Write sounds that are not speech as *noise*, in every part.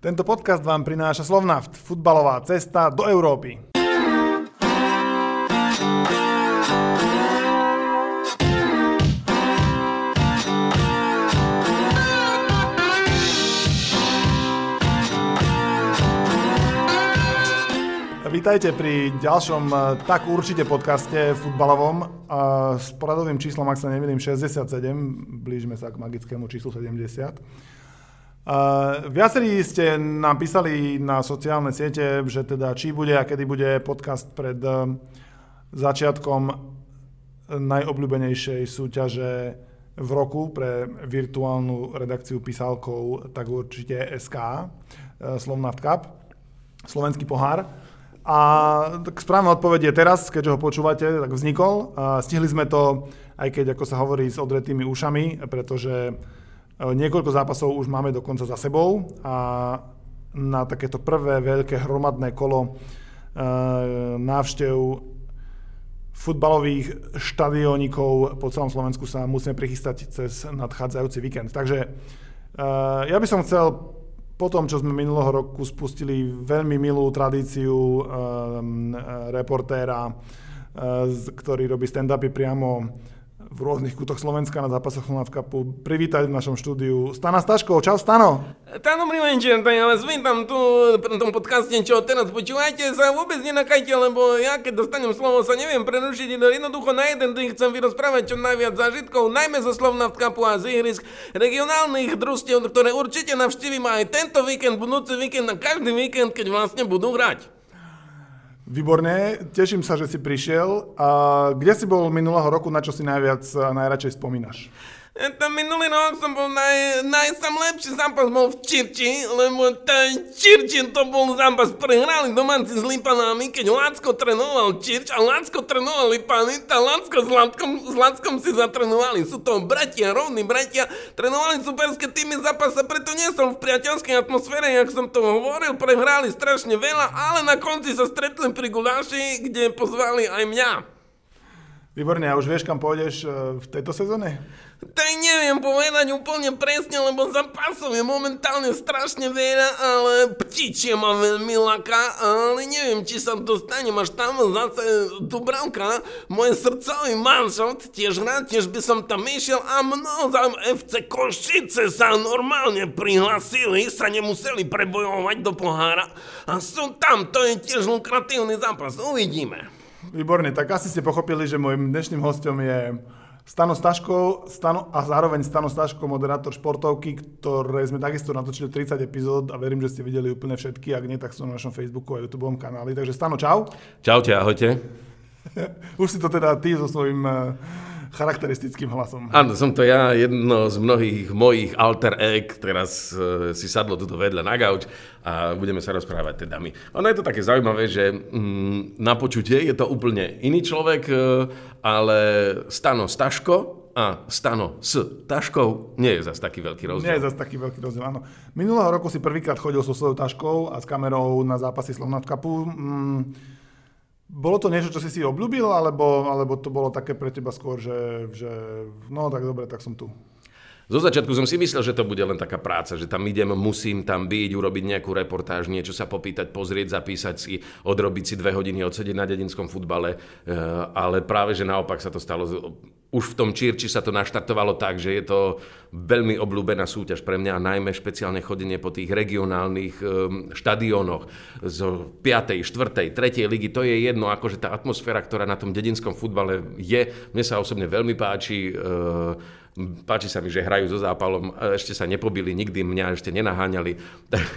Tento podcast vám prináša Slovnaft, futbalová cesta do Európy. Vítajte pri ďalšom eh, tak určite podcaste futbalovom s poradovým číslom, ak sa nemýlim, 67. Blížime sa k magickému číslu 70. Viacerí ste nám písali na sociálne siete, že teda či bude a kedy bude podcast pred eh, začiatkom najobľúbenejšej súťaže v roku pre virtuálnu redakciu písalkov, tak určite SK, eh, Slovnaft Cup, slovenský pohár. A tak správna odpoveď je teraz, keďže ho počúvate, tak vznikol. A stihli sme to, aj keď, ako sa hovorí, s odretými ušami, pretože niekoľko zápasov už máme dokonca za sebou a na takéto prvé veľké hromadné kolo e, návštev futbalových štadiónikov po celom Slovensku sa musíme prichystať cez nadchádzajúci víkend. Takže e, ja by som chcel po tom, čo sme minulého roku spustili veľmi milú tradíciu reportéra, ktorý robí stand-upy priamo v rôznych kútoch Slovenska na zápasoch Slovnaft Cupu privítať v našom štúdiu Stana Staškov. Čau Stano! Tá dobrý večer, ja vás vítam tu pri tom podcaste, čo teraz počúvajte sa, vôbec nenakajte, lebo ja keď dostanem slovo sa neviem prerušiť, jednoducho na jeden dých chcem vyrozprávať čo najviac zážitkov, najmä zo Slovnaft Cupu a z ihrisk regionálnych družstiev, ktoré určite navštívim aj tento víkend, budúci víkend a každý víkend, keď vlastne budú hrať. Výborne, teším sa, že si prišiel. A kde si bol minulého roku, na čo si najviac a najradšej spomínaš? Ten minulý rok som bol naj, najsam lepší zápas bol v Čirči, lebo ten Čirči to bol zápas, prehrali domáci s Lipanami, keď Lacko trénoval Čirč a Lacko trénoval Lipany, tá Lacko s Lackom, s Lackom si zatrénovali. Sú to bratia, rovní bratia, trénovali superské týmy zápasa, preto nie som v priateľskej atmosfére, jak som to hovoril, prehrali strašne veľa, ale na konci sa stretli pri guláši, kde pozvali aj mňa. Výborne, a už vieš, kam pôjdeš v tejto sezóne? Tak neviem povedať úplne presne, lebo zápasov je momentálne strašne veľa, ale ptičie ma veľmi laká, ale neviem, či sa dostanem až tam zase Dubravka, môj srdcový manšaft tiež hrá, tiež by som tam išiel a mnoho FC Košice sa normálne prihlasili, sa nemuseli prebojovať do pohára. A sú tam, to je tiež lukratívny zápas, uvidíme. Výborne, tak asi ste pochopili, že môjim dnešným hostom je Stano Staško Stano, a zároveň Stano Staško, moderátor športovky, ktoré sme takisto natočili 30 epizód a verím, že ste videli úplne všetky, ak nie, tak sú na našom Facebooku a YouTube kanáli. Takže Stano, čau. Čaute, ahojte. *laughs* Už si to teda ty so svojím uh, charakteristickým hlasom. Áno, som to ja, jedno z mnohých mojich alter egg, teraz uh, si sadlo tuto vedľa na gauč a budeme sa rozprávať teda my. Ono je to také zaujímavé, že mm, na počutie je to úplne iný človek, uh, ale Stano Staško, a Stano s taškou nie je zase taký veľký rozdiel. Nie je zase taký veľký rozdiel, áno. Minulého roku si prvýkrát chodil so svojou taškou a s kamerou na zápasy Slovnat Cupu. Mm, bolo to niečo, čo si si obľúbil, alebo, alebo to bolo také pre teba skôr, že, že no tak dobre, tak som tu? Zo začiatku som si myslel, že to bude len taká práca, že tam idem, musím tam byť, urobiť nejakú reportáž, niečo sa popýtať, pozrieť, zapísať si, odrobiť si dve hodiny, odsedieť na dedinskom futbale, eh, ale práve, že naopak sa to stalo už v tom Čírči sa to naštartovalo tak, že je to veľmi obľúbená súťaž pre mňa a najmä špeciálne chodenie po tých regionálnych um, štadiónoch z 5., 4., 3. ligy. To je jedno, akože tá atmosféra, ktorá na tom dedinskom futbale je. Mne sa osobne veľmi páči. Páči sa mi, že hrajú so zápalom, ešte sa nepobili, nikdy mňa ešte nenaháňali.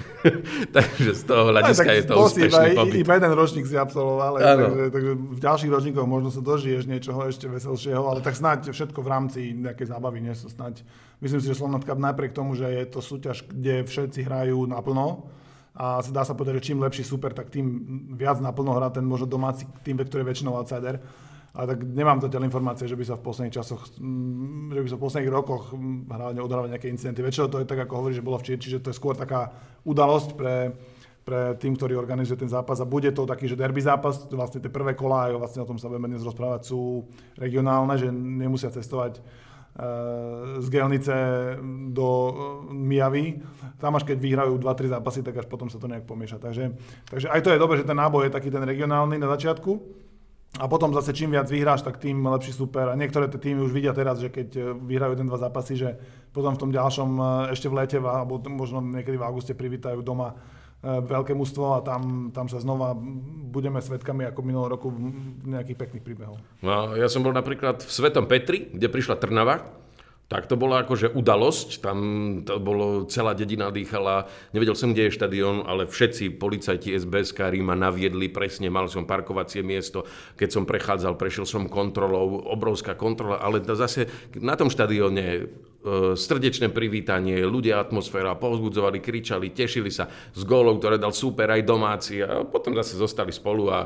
*laughs* takže z toho hľadiska je to úspešný iba, pobyt. Iba jeden ročník si absolvoval, takže, takže v ďalších ročníkoch možno sa dožiješ niečoho ešte veselšieho, ale tak snáď všetko v rámci nejakej zábavy, nie sa snáď. Myslím si, že Slovnaft Cup napriek tomu, že je to súťaž, kde všetci hrajú naplno, a dá sa povedať, že čím lepší super, tak tým viac naplno hrá ten možno domáci tým, ktorý je väčšinou outsider ale tak nemám zatiaľ informácie, že by sa v posledných časoch, mm, že by sa v posledných rokoch mm, hlavne odhrávali nejaké incidenty. Väčšinou to je tak, ako hovorí, že bolo včera, čiže to je skôr taká udalosť pre, pre tým, ktorý organizuje ten zápas a bude to taký, že derby zápas, vlastne tie prvé kolá, a vlastne o tom sa budeme dnes rozprávať, sú regionálne, že nemusia cestovať z Gelnice do Mijavy. Tam až keď vyhrajú 2-3 zápasy, tak až potom sa to nejak pomieša. Takže, takže aj to je dobré, že ten náboj je taký ten regionálny na začiatku. A potom zase čím viac vyhráš, tak tým lepší super. A niektoré tie týmy už vidia teraz, že keď vyhrajú jeden, dva zápasy, že potom v tom ďalšom ešte v lete, alebo možno niekedy v auguste privítajú doma veľké mužstvo a tam, tam sa znova budeme svetkami ako minulého roku nejakých pekných príbehov. No, ja som bol napríklad v Svetom Petri, kde prišla Trnava, tak to bola akože udalosť, tam to bolo, celá dedina dýchala, nevedel som, kde je štadión, ale všetci policajti SBS ma naviedli presne, mal som parkovacie miesto, keď som prechádzal, prešiel som kontrolou, obrovská kontrola, ale zase na tom štadióne e, srdečné privítanie, ľudia, atmosféra, povzbudzovali, kričali, tešili sa z gólov, ktoré dal super aj domáci a potom zase zostali spolu a, a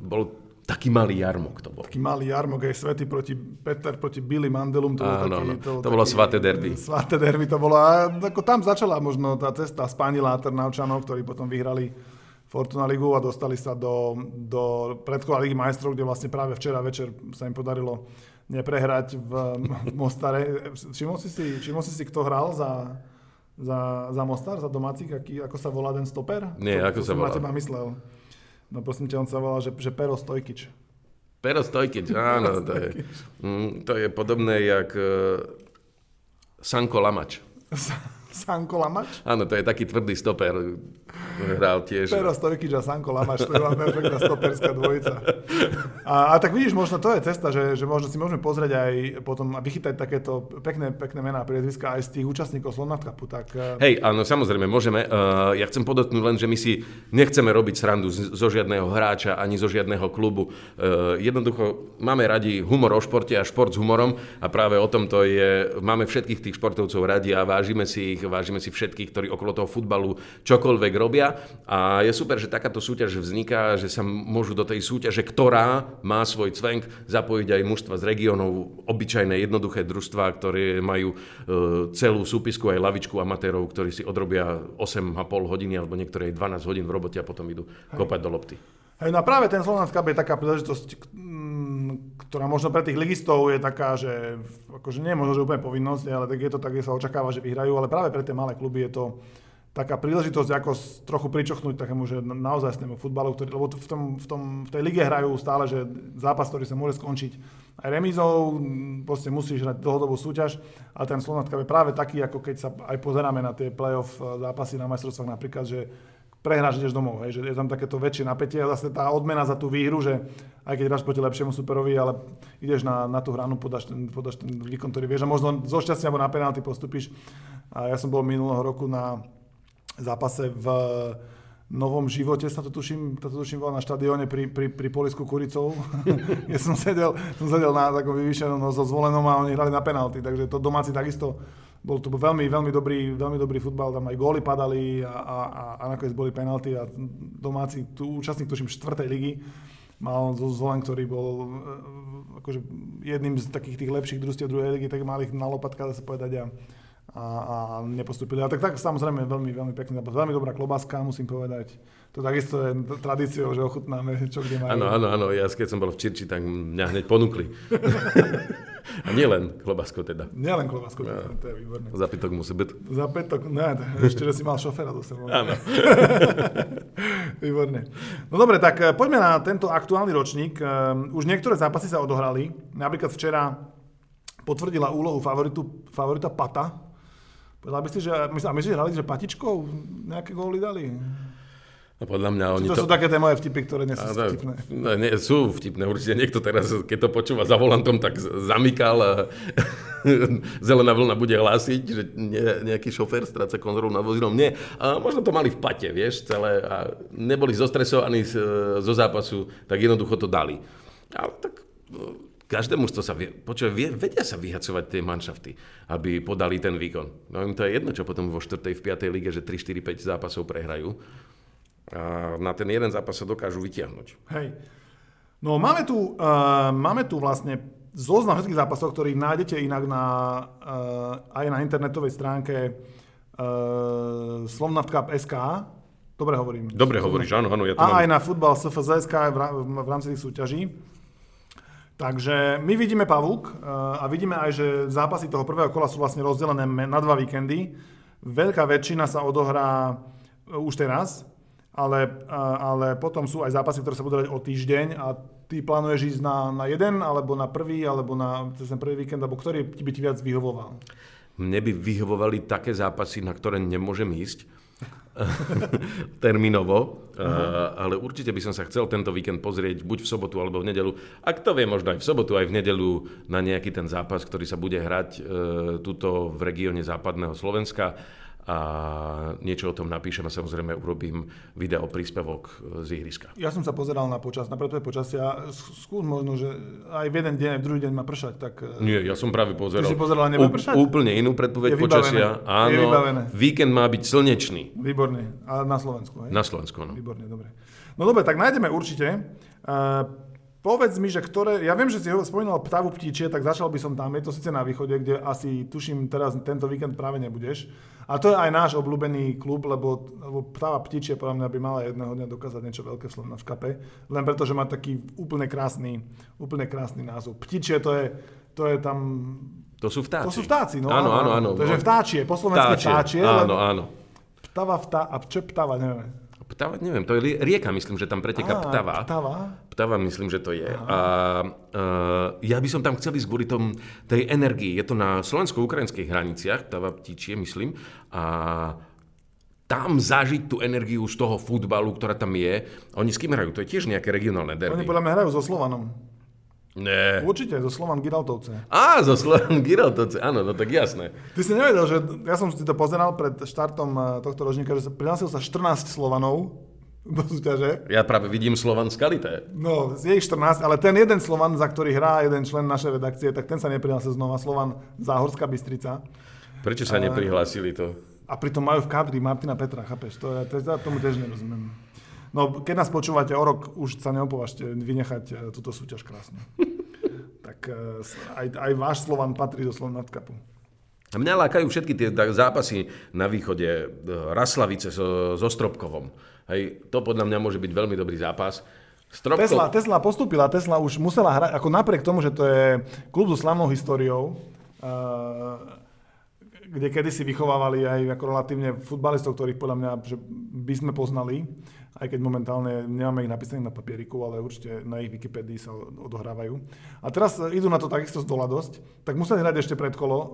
bol taký malý jarmok to bol. Taký malý jarmok, aj Svety proti Peter, proti Billy Mandelum. To, Áno, taký, to, to bolo svaté derby. Svaté derby to bolo. A ako tam začala možno tá cesta s páni Trnavčanov, ktorí potom vyhrali Fortuna Ligu a dostali sa do, do predkola Ligy majstrov, kde vlastne práve včera večer sa im podarilo neprehrať v, v Mostare. Všimol si si, všimol si, si kto hral za, za, za Mostar, za domácich, aký, ako sa volá ten stoper? Nie, to, ako to sa volá? na teba myslel. No prosím ťa, on sa volá, že, že Pero Stojkič. Pero Stojkič, *laughs* áno, to je, mm, to je podobné jak uh, Sanko Lamač. Sanko Lamač? Áno, to je taký tvrdý stoper. Hral tiež. Pero Stojkič a Sanko Lamač, to je perfektná stoperská dvojica. A, a, tak vidíš, možno to je cesta, že, že možno si môžeme pozrieť aj potom a vychytať takéto pekné, pekné mená priezviska aj z tých účastníkov Slovnaft Cupu. Tak... Eh, Hej, áno, samozrejme, môžeme. Uh, ja chcem podotknúť len, že my si nechceme robiť srandu zo žiadneho hráča ani zo žiadneho klubu. Uh, jednoducho máme radi humor o športe a šport s humorom a práve o tom to je, máme všetkých tých športovcov radi a vážime si ich vážime si všetkých, ktorí okolo toho futbalu čokoľvek robia. A je super, že takáto súťaž vzniká, že sa môžu do tej súťaže, ktorá má svoj cvenk, zapojiť aj mužstva z regiónov, obyčajné, jednoduché družstva, ktoré majú e, celú súpisku aj lavičku amatérov, ktorí si odrobia 8,5 hodiny alebo niektoré 12 hodín v robote a potom idú kopať do lopty. Hej, no a práve ten Slovensk Cup je taká príležitosť, ktorá možno pre tých ligistov je taká, že akože nie možno, že úplne povinnosť, ale tak je to tak, že sa očakáva, že vyhrajú, ale práve pre tie malé kluby je to taká príležitosť, ako trochu pričochnúť takému, že naozaj futbalu, ktorý, lebo v, tom, v, tom, v tej lige hrajú stále, že zápas, ktorý sa môže skončiť aj remizou, proste musíš hrať dlhodobú súťaž, ale ten Slovensk je práve taký, ako keď sa aj pozeráme na tie playoff zápasy na majstrovstvách napríklad, že prehráš, ideš domov, hej, že je tam takéto väčšie napätie a zase tá odmena za tú výhru, že aj keď hráš proti lepšiemu superovi, ale ideš na, na tú hranu, podáš ten, podáš ten výkon, ktorý vieš a možno zo šťastia alebo na penalty postupíš. A ja som bol minulého roku na zápase v Novom živote sa to tuším, to tuším bola na štadióne pri, pri, pri Polisku Kuricou. *laughs* ja som sedel, som sedel na takom vyvýšenom no, so zvolenom a oni hrali na penalty, takže to domáci takisto bol to veľmi, veľmi dobrý, veľmi dobrý futbal, tam aj góly padali a, a, a, a nakoniec boli penalty a domáci, tu, účastník tuším štvrtej ligy, mal Zvolen, ktorý bol e, akože jedným z takých tých lepších družstiev druhej ligy, tak mali ich na lopatka, sa povedať a, a, a nepostupili. A tak, tak samozrejme veľmi, veľmi pekný zápas. Veľmi dobrá klobáska, musím povedať. To takisto je tradíciou, že ochutnáme, čo kde majú. Áno, áno, áno. Ja keď som bol v Čirči, tak mňa hneď ponúkli. *laughs* A nielen klobasko teda. Nielen klobasko, teda, to je výborné. Zapitok musí byť. Zapitok, ne, ešte, že si mal šoféra do sebou. Áno. *laughs* výborné. No dobre, tak eh, poďme na tento aktuálny ročník. Eh, už niektoré zápasy sa odohrali. Napríklad včera potvrdila úlohu favoritu, favorita Pata. Povedal by si, že, a myslíš, že hrali, že Patičkou nejaké góly dali? No podľa mňa oni to, to... sú také tie moje vtipy, ktoré nie sú a, vtipné. No, nie, sú vtipné, určite niekto teraz, keď to počúva za volantom, tak zamykal a *laughs* zelená vlna bude hlásiť, že nie, nejaký šofér stráca kontrolu nad vozidlom. Nie, a možno to mali v pate, vieš, celé a neboli zostresovaní z, zo zápasu, tak jednoducho to dali. Ale tak no, každé mužstvo sa vie, počuva, vie, vedia sa vyhacovať tie manšafty, aby podali ten výkon. No im to je jedno, čo potom vo 4. v 5. lige, že 3, 4, 5 zápasov prehrajú a na ten jeden zápas sa dokážu vytiahnuť. Hej. No máme tu, uh, máme tu vlastne zoznam všetkých zápasov, ktorých nájdete inak na, uh, aj na internetovej stránke uh, Slovnaft.sk. Dobre hovorím. Dobre hovoríš, áno, áno. Ja to a mám... aj na futbal SFZ.sk v, v rámci tých súťaží. Takže my vidíme Pavúk eh, a vidíme aj, že zápasy toho prvého kola sú vlastne rozdelené na dva víkendy. Veľká väčšina sa odohrá eh, už teraz, ale, ale potom sú aj zápasy, ktoré sa budú dať o týždeň a ty plánuješ ísť na, na jeden, alebo na prvý, alebo na ten prvý víkend, alebo ktorý by ti viac vyhovoval? Mne by vyhovovali také zápasy, na ktoré nemôžem ísť, *laughs* termínovo, uh, ale určite by som sa chcel tento víkend pozrieť buď v sobotu alebo v nedelu. Ak to vie, možno aj v sobotu, aj v nedelu na nejaký ten zápas, ktorý sa bude hrať uh, tuto v regióne západného Slovenska a niečo o tom napíšem a samozrejme urobím video príspevok z ihriska. Ja som sa pozeral na počas, na predpoveď počasia. Skús možno, že aj v jeden deň, aj v druhý deň má pršať. Tak... Eh, Nie, ja som práve pozeral. Ty si pozeral, nebude pršať? Úplne inú predpoveď počasia. Áno, je vybavené. víkend má byť slnečný. Výborný. A na Slovensku, hej? Na Slovensku, no. Výborne, dobre. No dobre, tak nájdeme určite. Uh, Povedz mi, že ktoré, ja viem, že si ho spomínal ptavu ptíčie, tak začal by som tam, je to síce na východe, kde asi tuším teraz tento víkend práve nebudeš. A to je aj náš obľúbený klub, lebo, lebo ptáva ptíčie podľa mňa by mala jedného dňa dokázať niečo veľké v v kape, len preto, že má taký úplne krásny, úplne krásny názov. Ptíčie to je, to je tam... To sú vtáci. To sú vtáci, no. Áno, áno, áno. Takže vtáčie, po slovensky vtáčie. vtáčie áno, áno. Ptava, vtá, a čo ptava, neviem. Ptava, neviem, to je rieka, myslím, že tam preteká Ptava. Ptava? Ptava, myslím, že to je. Aha. A uh, ja by som tam chcel ísť kvôli tom, tej energii. Je to na slovensko-ukrajinských hraniciach, Ptava ptičie, myslím. A tam zažiť tú energiu z toho futbalu, ktorá tam je. Oni s kým hrajú? To je tiež nejaké regionálne derby. Oni podľa mňa hrajú so Slovanom. Ne. Určite, zo Slovan Giraltovce. Á, zo Slovan Giraltovce, áno, no tak jasné. Ty si nevedel, že ja som si to pozeral pred štartom eh, tohto ročníka, že prihlásil sa 14 Slovanov do súťaže. Ja práve vidím Slovan Skalité. No, je ich 14, ale ten jeden Slovan, za ktorý hrá jeden člen našej redakcie, tak ten sa neprihlásil znova, Slovan Záhorská Bystrica. Prečo sa neprihlásili to? A pritom majú v kadri Martina Petra, chápeš? To, ja tomu tiež nerozumiem. No, keď nás počúvate o rok, už sa neopovažte vynechať e, túto súťaž krásnu. *laughs* tak e, aj, aj váš Slovan patrí do Slovan. A mňa lákajú všetky tie zápasy na východe, e, Raslavice so, so Stropkovom. Hej, to podľa mňa môže byť veľmi dobrý zápas. Stropkov... Tesla, Tesla postúpila, Tesla už musela hrať, ako napriek tomu, že to je klub so slavnou históriou, uh, kde kedysi vychovávali aj ako relatívne futbalistov, ktorých podľa mňa že by sme poznali, aj keď momentálne nemáme ich napísaných na papieriku, ale určite na ich Wikipedii sa odohrávajú. A teraz idú na to takisto z dola dosť, tak museli hrať ešte predkolo uh,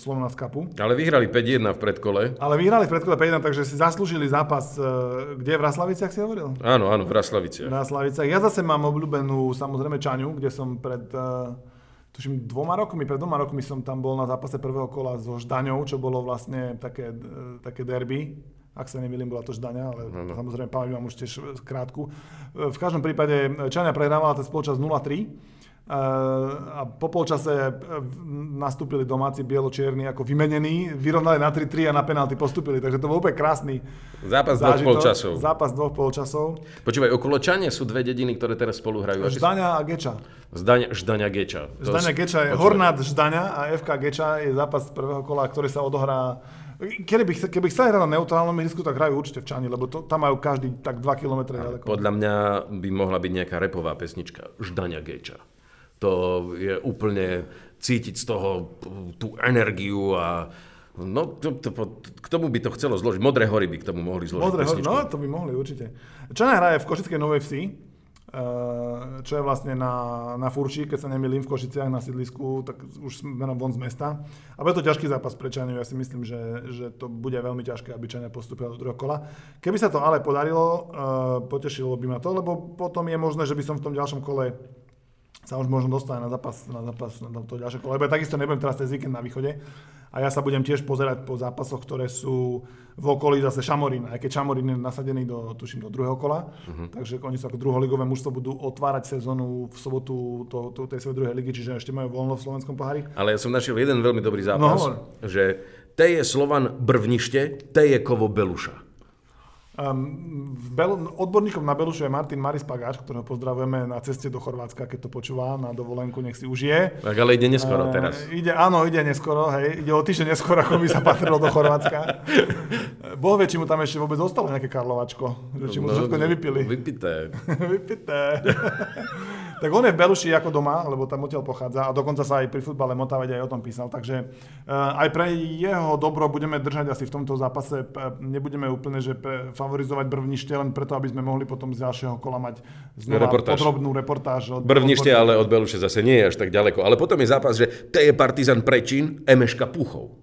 Slovana Cupu. Ale vyhrali 5-1 v predkole. Ale vyhrali v predkole 5-1, takže si zaslúžili zápas, uh, kde v Raslaviciach si hovoril? Áno, áno, v Raslaviciach. V Raslaviciach. Ja zase mám obľúbenú samozrejme Čaňu, kde som pred... Uh, tuším, dvoma rokmi, pred dvoma rokmi som tam bol na zápase prvého kola so Ždaňou, čo bolo vlastne také, také derby ak sa nemýlim, bola to Ždania, ale no, no. samozrejme pamäť mám už tiež krátku. V každom prípade Čania prehrávala ten spoločas 0-3 a po polčase e, nastúpili domáci bielo-čierni ako vymenení, vyrovnali na 3-3 a na penalty postupili, takže to bol úplne krásny Zápas zážitok. dvoch polčasov. Zápas dvoch polčasov. Počúvaj, okolo Čania sú dve dediny, ktoré teraz spolu hrajú. Ždania a Geča. Zdaňa, Ždania Geča. Ždania Geča je Hornát Ždania a FK Geča je zápas prvého kola, ktorý sa odohrá Keby, by, keby chceli hrať na neutrálnom ihrisku, tak hrajú určite v Čani, lebo to, tam majú každý tak 2 km ďaleko. Podľa mňa by mohla byť nejaká repová pesnička Ždania Geča. To je úplne cítiť z toho tú energiu a No, to, to, k tomu by to chcelo zložiť. Modré hory by k tomu mohli zložiť Modré hory, no to by mohli určite. Čana hraje v Košickej Novej Vsi, Eh, čo je vlastne na, na Furči, keď sa nemýlim v Košiciach na sídlisku, tak už sme von z mesta. A bude to ťažký zápas pre Čaniu, ja si myslím, že, že to bude veľmi ťažké, aby Čania postupila do druhého kola. Keby sa to ale podarilo, uh, potešilo by ma to, lebo potom je možné, že by som v tom ďalšom kole sa už možno dostane na zápas, na zápas na to ďalšie kolo. Lebo ja takisto nebudem teraz cez víkend na východe. A ja sa budem tiež pozerať po zápasoch, ktoré sú v okolí zase Šamorín. Aj keď Šamorín je nasadený do, tuším, do druhého kola. Uh-huh. Takže oni sa ako druholigové mužstvo budú otvárať sezónu v sobotu to, to, tej svojej druhej ligy, čiže ešte majú voľno v slovenskom pohári. Ale ja som našiel jeden veľmi dobrý zápas, no, že T je Slovan Brvnište, T je Kovo Beluša. Um, Bel- odborníkom na Belušu je Martin Maris Pagáš, ktorého pozdravujeme na ceste do Chorvátska, keď to počúva na dovolenku, nech si užije. Tak ale ide neskoro uh, teraz. Ide, áno, ide neskoro, hej. Ide o týždeň neskoro, ako by sa patrilo do Chorvátska. *laughs* Boh vie, či mu tam ešte vôbec zostalo nejaké karlovačko. Že či mu no, všetko nevypili. Vypité. *laughs* vypité. *laughs* tak on je v Beluši ako doma, lebo tam odtiaľ pochádza a dokonca sa aj pri futbale Motaveď aj o tom písal. Takže uh, aj pre jeho dobro budeme držať asi v tomto zápase. Nebudeme úplne, že pre, favorizovať Brvnište len preto, aby sme mohli potom z ďalšieho kola mať znova reportáž. podrobnú reportáž. Od, Brvnište od... ale od Beluše zase nie je až tak ďaleko. Ale potom je zápas, že to je Partizan Prečín, Emeška Puchov.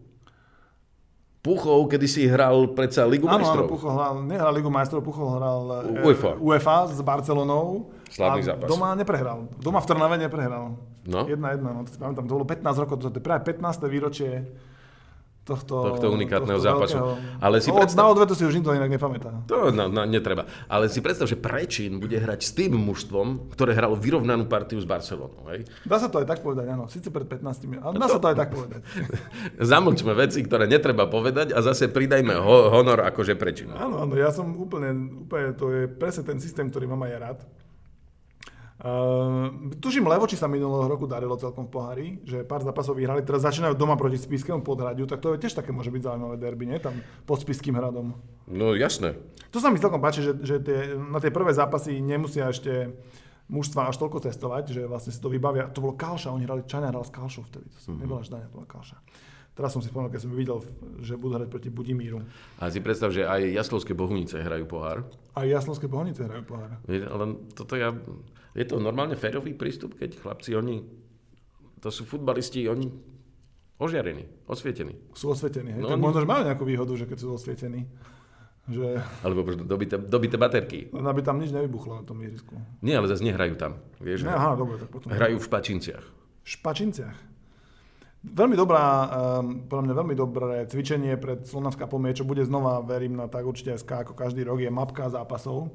Puchov, kedy si hral predsa Ligu áno, majstrov. Áno, Puchov hral, nehral Ligu majstrov, Puchov hral eh, UEFA, UEFA s Barcelonou. Slavný zápas. doma neprehral. Doma v Trnave neprehral. No? Jedna jedna, no to si pamätám, to bolo 15 rokov, to je práve 15. výročie tohto, tohto unikátneho tohto zápasu. Veľkého. Ale si no, predstav... Na odvetu si už nikto inak nepamätá. To no, no, netreba. Ale si predstav, že Prečín bude hrať s tým mužstvom, ktoré hralo vyrovnanú partiu s Barcelonou. Hej? Dá sa to aj tak povedať, áno. Sice pred 15, ale dá to... sa to aj tak povedať. *laughs* Zamlčme veci, ktoré netreba povedať a zase pridajme ho, honor akože Prečín. Áno, áno, ja som úplne, úplne, to je presne ten systém, ktorý mám aj ja rád Uh, tuším, Levoči sa minulého roku darilo celkom v pohári, že pár zápasov vyhrali, teraz začínajú doma proti Spískému podhradiu, tak to je tiež také môže byť zaujímavé derby, nie? Tam pod Spíským hradom. No jasné. To sa mi celkom páči, že, že tie, na tie prvé zápasy nemusia ešte mužstva až toľko cestovať, že vlastne si to vybavia. To bolo Kalša, oni hrali, Čania hral s Kalšou vtedy, to som, mm-hmm. nebola Ždania, to bola Kalša. Teraz som si spomenul, keď som videl, že budú hrať proti Budimíru. A si predstav, že aj Jaslovské Bohunice hrajú pohár. Aj Jaslovské Bohunice hrajú pohár. Ale toto ja... Je to normálne férový prístup, keď chlapci, oni, to sú futbalisti, oni ožiarení, osvietení. Sú osvietení, hej? No, tak možno, že majú nejakú výhodu, že keď sú osvietení. Že... Alebo dobité, dobité baterky. Len aby tam nič nevybuchlo na tom ihrisku. Nie, ale zase nehrajú tam. Vieš, ne, aha, dobre, tak potom... Hrajú v Špačinciach. V Špačinciach. Veľmi dobrá, um, podľa mňa veľmi dobré cvičenie pred Slovenská pomie, čo bude znova, verím na tak určite SK, ako každý rok, je mapka zápasov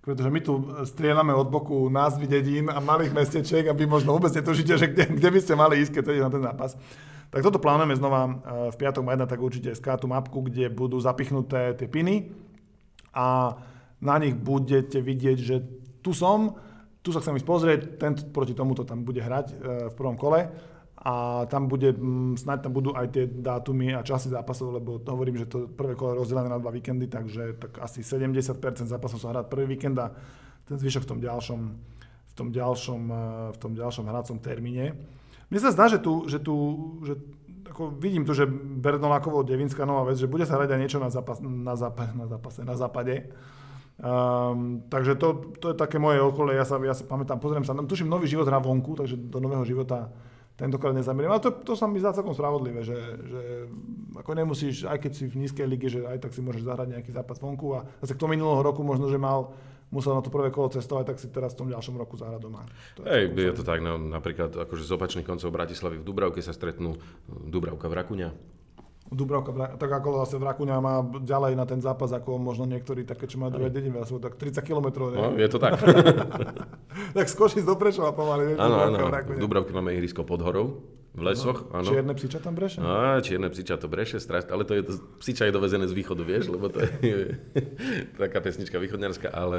pretože my tu strieľame od boku názvy dedín a malých mestečiek a vy možno vôbec netužíte, že kde, kde by ste mali ísť, keď na ten zápas. Tak toto plánujeme znova e, v piatok má tak určite SK tú mapku, kde budú zapichnuté tie piny a na nich budete vidieť, že tu som, tu sa chcem ísť pozrieť, ten proti tomuto tam bude hrať e, v prvom kole a tam bude, mm, snáď tam budú aj tie dátumy a časy zápasov, lebo to hovorím, že to prvé kolo je rozdelené na dva víkendy, takže tak asi 70% zápasov sa hrá prvý víkend a ten zvyšok v tom ďalšom, v tom ďalšom, eh, v tom ďalšom hracom termíne. Mne sa zdá, že tu, že tu že ako vidím tu, že Bernolákovo Devinská nová vec, že bude sa hrať aj niečo na, zápas, na, zápa, na zápase, na západe. Um, takže to, to je také moje okolie, ja sa, ja sa pamätám, pozriem sa, tuším, nový život hrá vonku, takže do nového života tentokrát nezamierime. Ale to, to sa mi zdá celkom spravodlivé, že, že ako nemusíš, aj keď si v nízkej lige, že aj tak si môžeš zahrať nejaký zápas vonku a zase k tomu minulého roku možno, že mal musel na to prvé kolo cestovať, tak si teraz v tom ďalšom roku zahrať doma. To je, Hej, je to tak, no, napríklad akože z opačných koncov Bratislavy v Dubravke sa stretnú Dubravka v Rakuňa, Dubravka, tak ako zase Vrakuňa má ďalej na ten zápas, ako možno niektorí také, čo majú druhé dediny, sú tak 30 km. No, je to tak. *laughs* tak skočiť do Prešova pomaly. Áno, áno, v Dubravke máme ihrisko pod horou, v lesoch, áno. Čierne psiča tam breše? Á, čierne psiča to breše, straš, ale to je to, psiča je dovezené z východu, vieš, lebo to je *laughs* taká pesnička východňarská, ale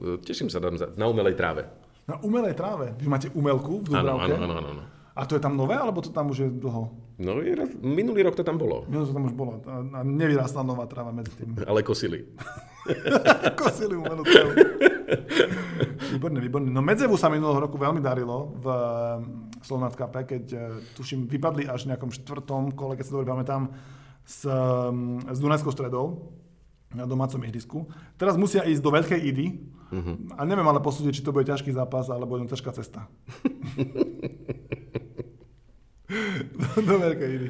e, teším sa tam na umelej tráve. Na umelej tráve? Vy máte umelku v Dubravke? Áno, áno, áno. áno. A to je tam nové, alebo to tam už je dlho? No, minulý rok to tam bolo. Minulý to tam už bolo. A nevyrastla nová tráva medzi tým. *laughs* Ale kosili. *laughs* kosili umelú trávu. výborné, výborné. No Medzevu sa minulého roku veľmi darilo v eh, Slovnac Cup, keď eh, tuším vypadli až v nejakom štvrtom kole, keď sa dobre pamätám, s, mm, s Dunajskou stredou na domácom ihrisku. Teraz musia ísť do Veľkej Idy uh-huh. a neviem ale posúdiť, či to bude ťažký zápas alebo len ťažká cesta. *laughs* do veľkej idy.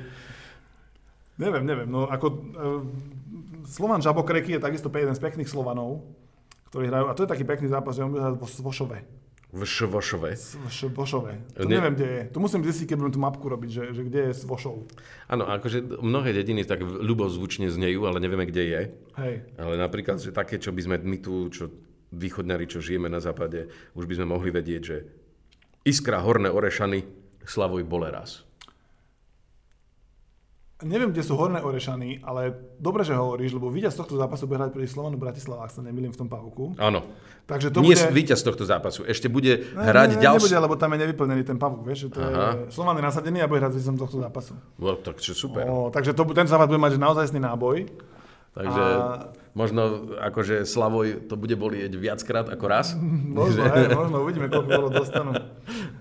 Neviem, neviem. No ako, uh, Slovan Žabokreky je takisto jeden z pekných Slovanov, ktorí hrajú, a to je taký pekný zápas, že on bude hrať vo Svošove. V Švošove. Švošove. To ne... neviem, kde je. To musím zistiť, keď budem tú mapku robiť, že, že kde je Svošov. Áno, akože mnohé dediny tak ľubozvučne znejú, ale nevieme, kde je. Hej. Ale napríklad, že také, čo by sme my tu, čo východňari, čo žijeme na západe, už by sme mohli vedieť, že Iskra, Horné Orešany, Slavoj Boleras. Neviem, kde sú Horné Orešany, ale dobre, že hovoríš, lebo víťaz tohto zápasu bude hrať pri Slovanu Bratislava, ak sa nemýlim v tom pavúku. Áno. Takže to Nie bude... víťaz tohto zápasu. Ešte bude Ne, hrať ne, ne, ďalší... Nebude, lebo tam je nevyplnený ten pavúk, vieš, že to Aha. je... Slovan je nasadený a bude hrať víťazom tohto zápasu. No, tak čo super. O, takže to, ten zápas bude mať že naozajstný náboj. Takže A- možno akože Slavoj to bude bolieť viackrát ako raz. *laughs* Možno, hej, možno, uvidíme, koľko bolo dostanú.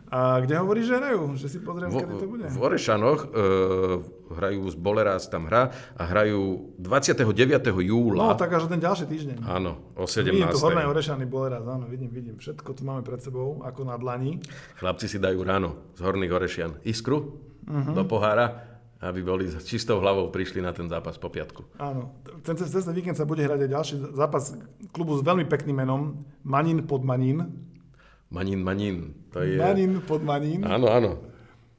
A kde hovoríš, že hrajú? Že si pozriem, Vo, kedy to bude? v Orešanoch e, hrajú z Boleras tam hra a hrajú 29. júla. No, tak až ten ďalší týždeň. Áno, o Vidím tu 17. Horné Orešany, bol raz, áno, vidím, vidím. Všetko tu máme pred sebou, ako na dlani. Chlapci si dajú ráno z Horných Orešian iskru Mhm. do pohára, aby boli s čistou hlavou prišli na ten zápas po piatku. Áno. Ten ten víkend sa bude hrať aj ďalší zápas klubu s veľmi pekným menom Manin pod Manin. Manín, manín. To je... Manin pod Manin. Áno, áno.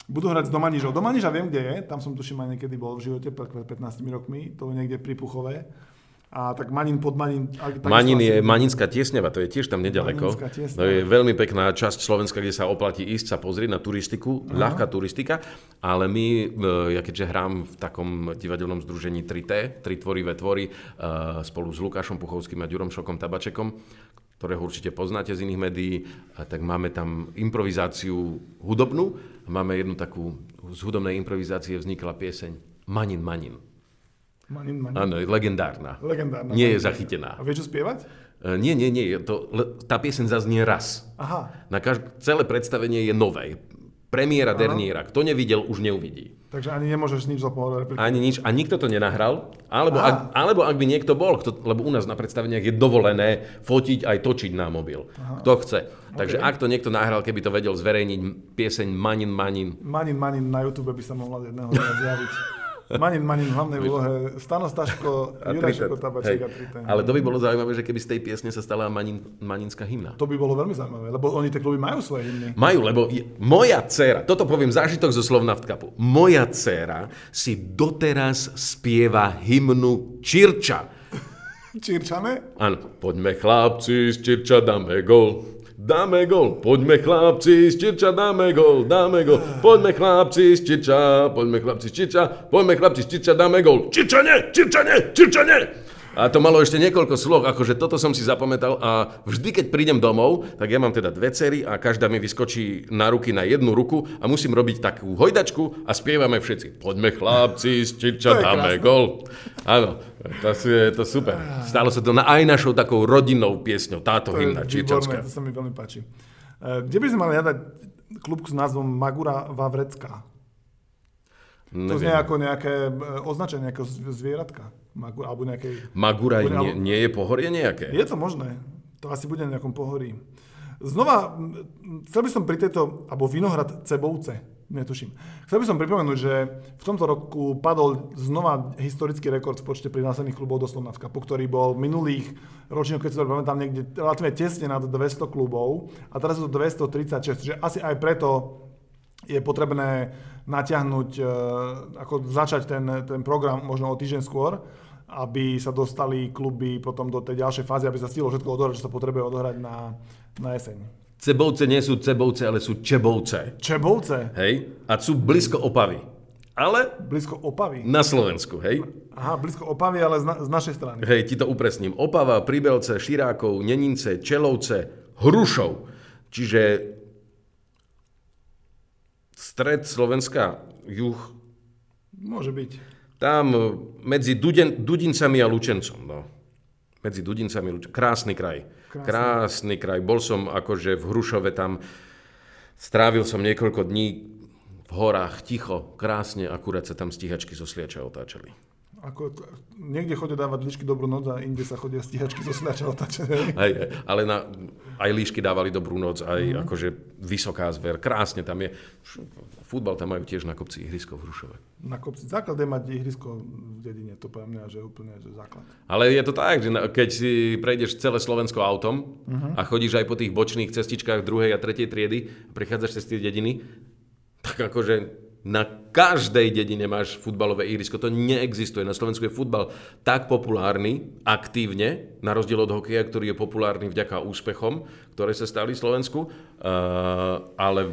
Budú hrať s Domanižou. Domaniža viem, kde je. Tam som tuším aj niekedy bol v živote pred pred 15 rokmi. To je niekde pri Puchové. A tak Manin pod Manin. ak- takisto Manín je Maninská tiesňava, to je tiež tam nedaleko. To je veľmi pekná časť Slovenska, kde sa oplatí ísť sa pozrieť na turistiku, ľahká turistika, ale my, e, ja keďže hrám v takom divadelnom združení 3T, tri tvorivé tvory, e, spolu s Lukášom Puchovským a Ďurom Šokom Tabačekom, ktorého určite poznáte z iných médií, a tak máme tam improvizáciu hudobnú. Máme jednu takú, z hudobnej improvizácie vznikla pieseň Manin, Manin. Manin, Manin. Áno, je legendárna. Legendárna. Nie je zachytená. A vieš čo spievať? E, Nie, nie, nie. To, le- tá pieseň zaznie raz. Aha. Na každ- celé predstavenie je nové. Premiéra derniéra. Kto nevidel, už neuvidí. Takže ani nemôžeš nič za pohľadu repliku. Ani nič. A nikto to nenahral. Alebo, ak, alebo ak by niekto bol, kto, lebo u nás na predstaveniach je dovolené fotiť aj točiť na mobil. Kto chce. Takže ak to niekto nahral, keby to vedel zverejniť pieseň Manin Manin. Manin, Manin na YouTube by sa mohla jedného zjaviť. Manin, Manin hlavnej úlohe. Stano Staško, Juraj Tabaček Hej. a Triten. Ale to by bolo zaujímavé, že keby z tej piesne sa stala Manin, Maninská hymna. To by bolo veľmi zaujímavé, lebo oni tie kluby majú svoje hymny. Majú, lebo je, moja dcéra, toto poviem zážitok zo Slovnaft Cupu, moja dcéra si doteraz spieva hymnu Čirča. Čírčané? Áno, poďme chlapci, z Čirča dáme gol. Dáme gol, poďme chlapci, z Čirča dáme gol, dáme gol. Poďme chlapci, z Čirča, poďme chlapci, z Čirča, poďme chlapci, z Čirča dáme gol. Nie, Čirča nie. A to malo ešte niekoľko slov, akože toto som si zapamätal a vždy, keď prídem domov, tak ja mám teda dve cery a každá mi vyskočí na ruky na jednu ruku a musím robiť takú hojdačku a spievame všetci. Poďme chlapci, je dáme krásne. gol. Áno, to je to super. Stalo sa to na, aj našou takou rodinnou piesňou, táto To hymna Čirčanská. to sa mi veľmi páči. E, Kde by sme mali hľadať klub s názvom Magura Vavrecká? To znie ako nejaké e, označenie, zv- zvieratka. Magura, alebo nejakej... Maguraj Bude- nie, nie je pohorie nejaké? Je to možné. To asi bude na nejakom pohorí. Znova, chcel by som pri tejto, alebo Vinohrad Cebovce, netuším. Chcel by som pripomenúť, že v tomto roku padol znova historický rekord v počte prihlásených klubov do Slovnatka, po ktorý bol minulých ročníkoch, keď si to pamätám, niekde relatívne tesne nad 200 klubov a teraz sú to 236, že asi aj preto je potrebné natiahnuť, e, ako začať ten, ten program možno o týždeň skôr, aby sa dostali kluby potom do tej ďalšej fázy, aby sa stihlo všetko odohrať, čo sa potrebuje odohrať na, na jeseň. Cebovce nie sú cebovce, ale sú čebovce. Čebovce, Hej? A sú blízko Opavy. Ale blízko Opavy. na Slovensku, hej? Aha, blízko Opavy, ale z, na, z našej strany. Hej, ti to upresním. Opava, Pribelce, Širákov, Nenince, Čelovce, Hrušov. Čiže stred Slovenska, juh, Môže byť. tam e, medzi Duden, Dudincami a Lučencom. No. Medzi Dudincami a Lučencom. Krásny kraj. Krásny. Krásny kraj. Bol som akože v Hrušove tam, strávil som niekoľko dní v horách, ticho, krásne, akurát sa tam stíhačky zo Sliača otáčali. Ako, niekde chodia dávať líšky dobrú noc a inde sa chodia stíhačky zo hej. Hej, hej, ale na, aj líšky dávali dobrú noc, aj mm. akože vysoká zver, krásne tam je. Futbal tam majú tiež na kopci ihrisko v Hrušove. Na kopci. Základ je mať ihrisko v dedine, to poviem mňa, že úplne že základ. Ale je to tak, že keď si prejdeš celé Slovensko autom a chodíš aj po tých bočných cestičkách druhej a tretej triedy, prechádzaš cez tie dediny, tak akože na každej dedine máš futbalové ihrisko. To neexistuje. Na Slovensku je futbal tak populárny, aktívne, na rozdiel od hokeja, ktorý je populárny vďaka úspechom, ktoré sa stali v Slovensku, uh, ale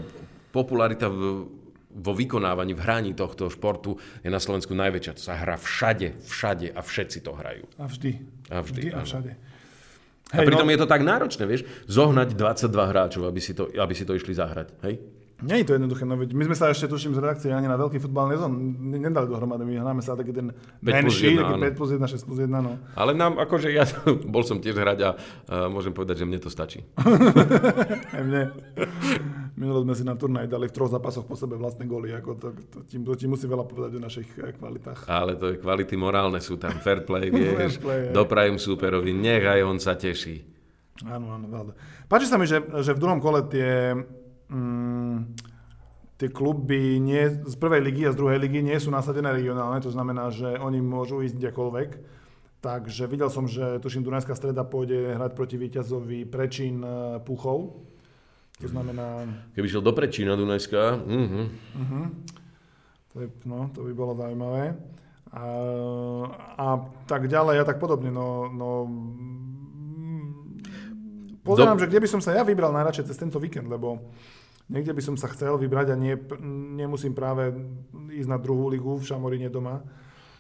popularita v, vo vykonávaní, v hraní tohto športu je na Slovensku najväčšia. To sa hrá všade, všade a všetci to hrajú. A vždy. A vždy, vždy a všade. A pritom je to tak náročné, vieš, zohnať 22 hráčov, aby si to, aby si to išli zahrať. Hej? Nie je to jednoduché, no veď my sme sa ešte, tuším, z redakcie ani na veľký futbal nezon, nedali dohromady, my hráme sa taký ten 5 plus menší, 1, taký áno. 5 plus 1, 6 plus 1, no. Ale nám, akože ja *laughs* bol som tiež hrať a, a môžem povedať, že mne to stačí. *laughs* Aj mne. Minulo sme si na turnaj dali v troch zápasoch po sebe vlastné góly, ako to, to, ti, to ti musí veľa povedať o našich eh, kvalitách. Ale to je kvality morálne, sú tam fair play, vieš, Fair play, hej. doprajem súperovi, nechaj on sa teší. Áno, áno, veľa. Páči sa mi, že, že v druhom kole tie, mm, tie kluby nie, z prvej ligy a z druhej ligy nie sú nasadené regionálne, to znamená, že oni môžu ísť kdekoľvek. Takže videl som, že tuším Dunajská streda pôjde hrať proti víťazovi Prečín eh, Puchov. To znamená, Keby šiel do Prečína Dunajská, mhm. to, je, no, to by bolo zaujímavé. A, a tak ďalej a tak podobne. No, no, mm, pozerám, Do- že kde by som sa ja vybral najradšej cez tento víkend, lebo niekde by som sa chcel vybrať a nie, nemusím práve ísť na druhú ligu v Šamoríne doma.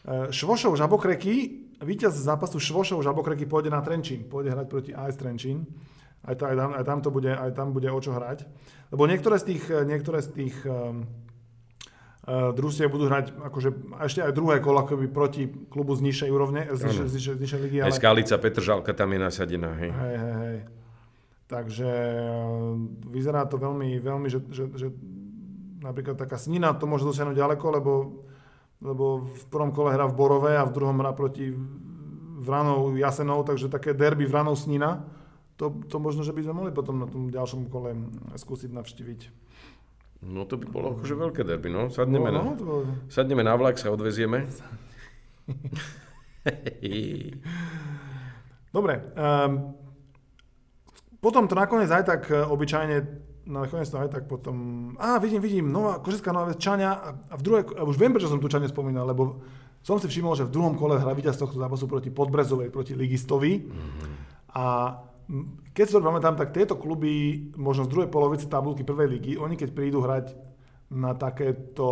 E, Švošov Žabokreky, víťaz zápasu Švošov Žabokreky pôjde na Trenčín, pôjde hrať proti AS Trenčín. Aj, to, aj, tam, aj, tam to bude, aj tam bude o čo hrať. Lebo niektoré z tých, niektoré z tých um, družstiev budú hrať akože ešte aj druhé kolo akoby proti klubu z nižšej úrovne, z nižšej, z nižšej, z nižšej ligy. Aj Ale, Skalica, Petržalka tam je nasadená, hej. hej, hej, hej. Takže uh, vyzerá to veľmi, veľmi že, že, že napríklad taká snina to môže dosiahnuť ďaleko, lebo, lebo v prvom kole hrá v Borove a v druhom hrá proti Vranov Jasenov, takže také derby Vranov Snina. To, to možno, že by sme mohli potom na tom ďalšom kole skúsiť navštíviť. No to by bolo akože veľké derby, no. Sadneme, no, no, to bolo... sadneme na vlak, sa odvezieme. *laughs* Dobre. Um, potom to nakoniec aj tak e, obyčajne, nakoniec to aj tak potom... Á, vidím, vidím, nová Kožická nová vec, Čaňa a, a v druhej, a už viem, prečo som tu Čaňa spomínal, lebo som si všimol, že v druhom kole hrá víťaz tohto zápasu proti Podbrezovej, proti Ligistovi. A m, keď si to pamätám, tak tieto kluby, možno z druhej polovice tabulky prvej ligy, oni keď prídu hrať na takéto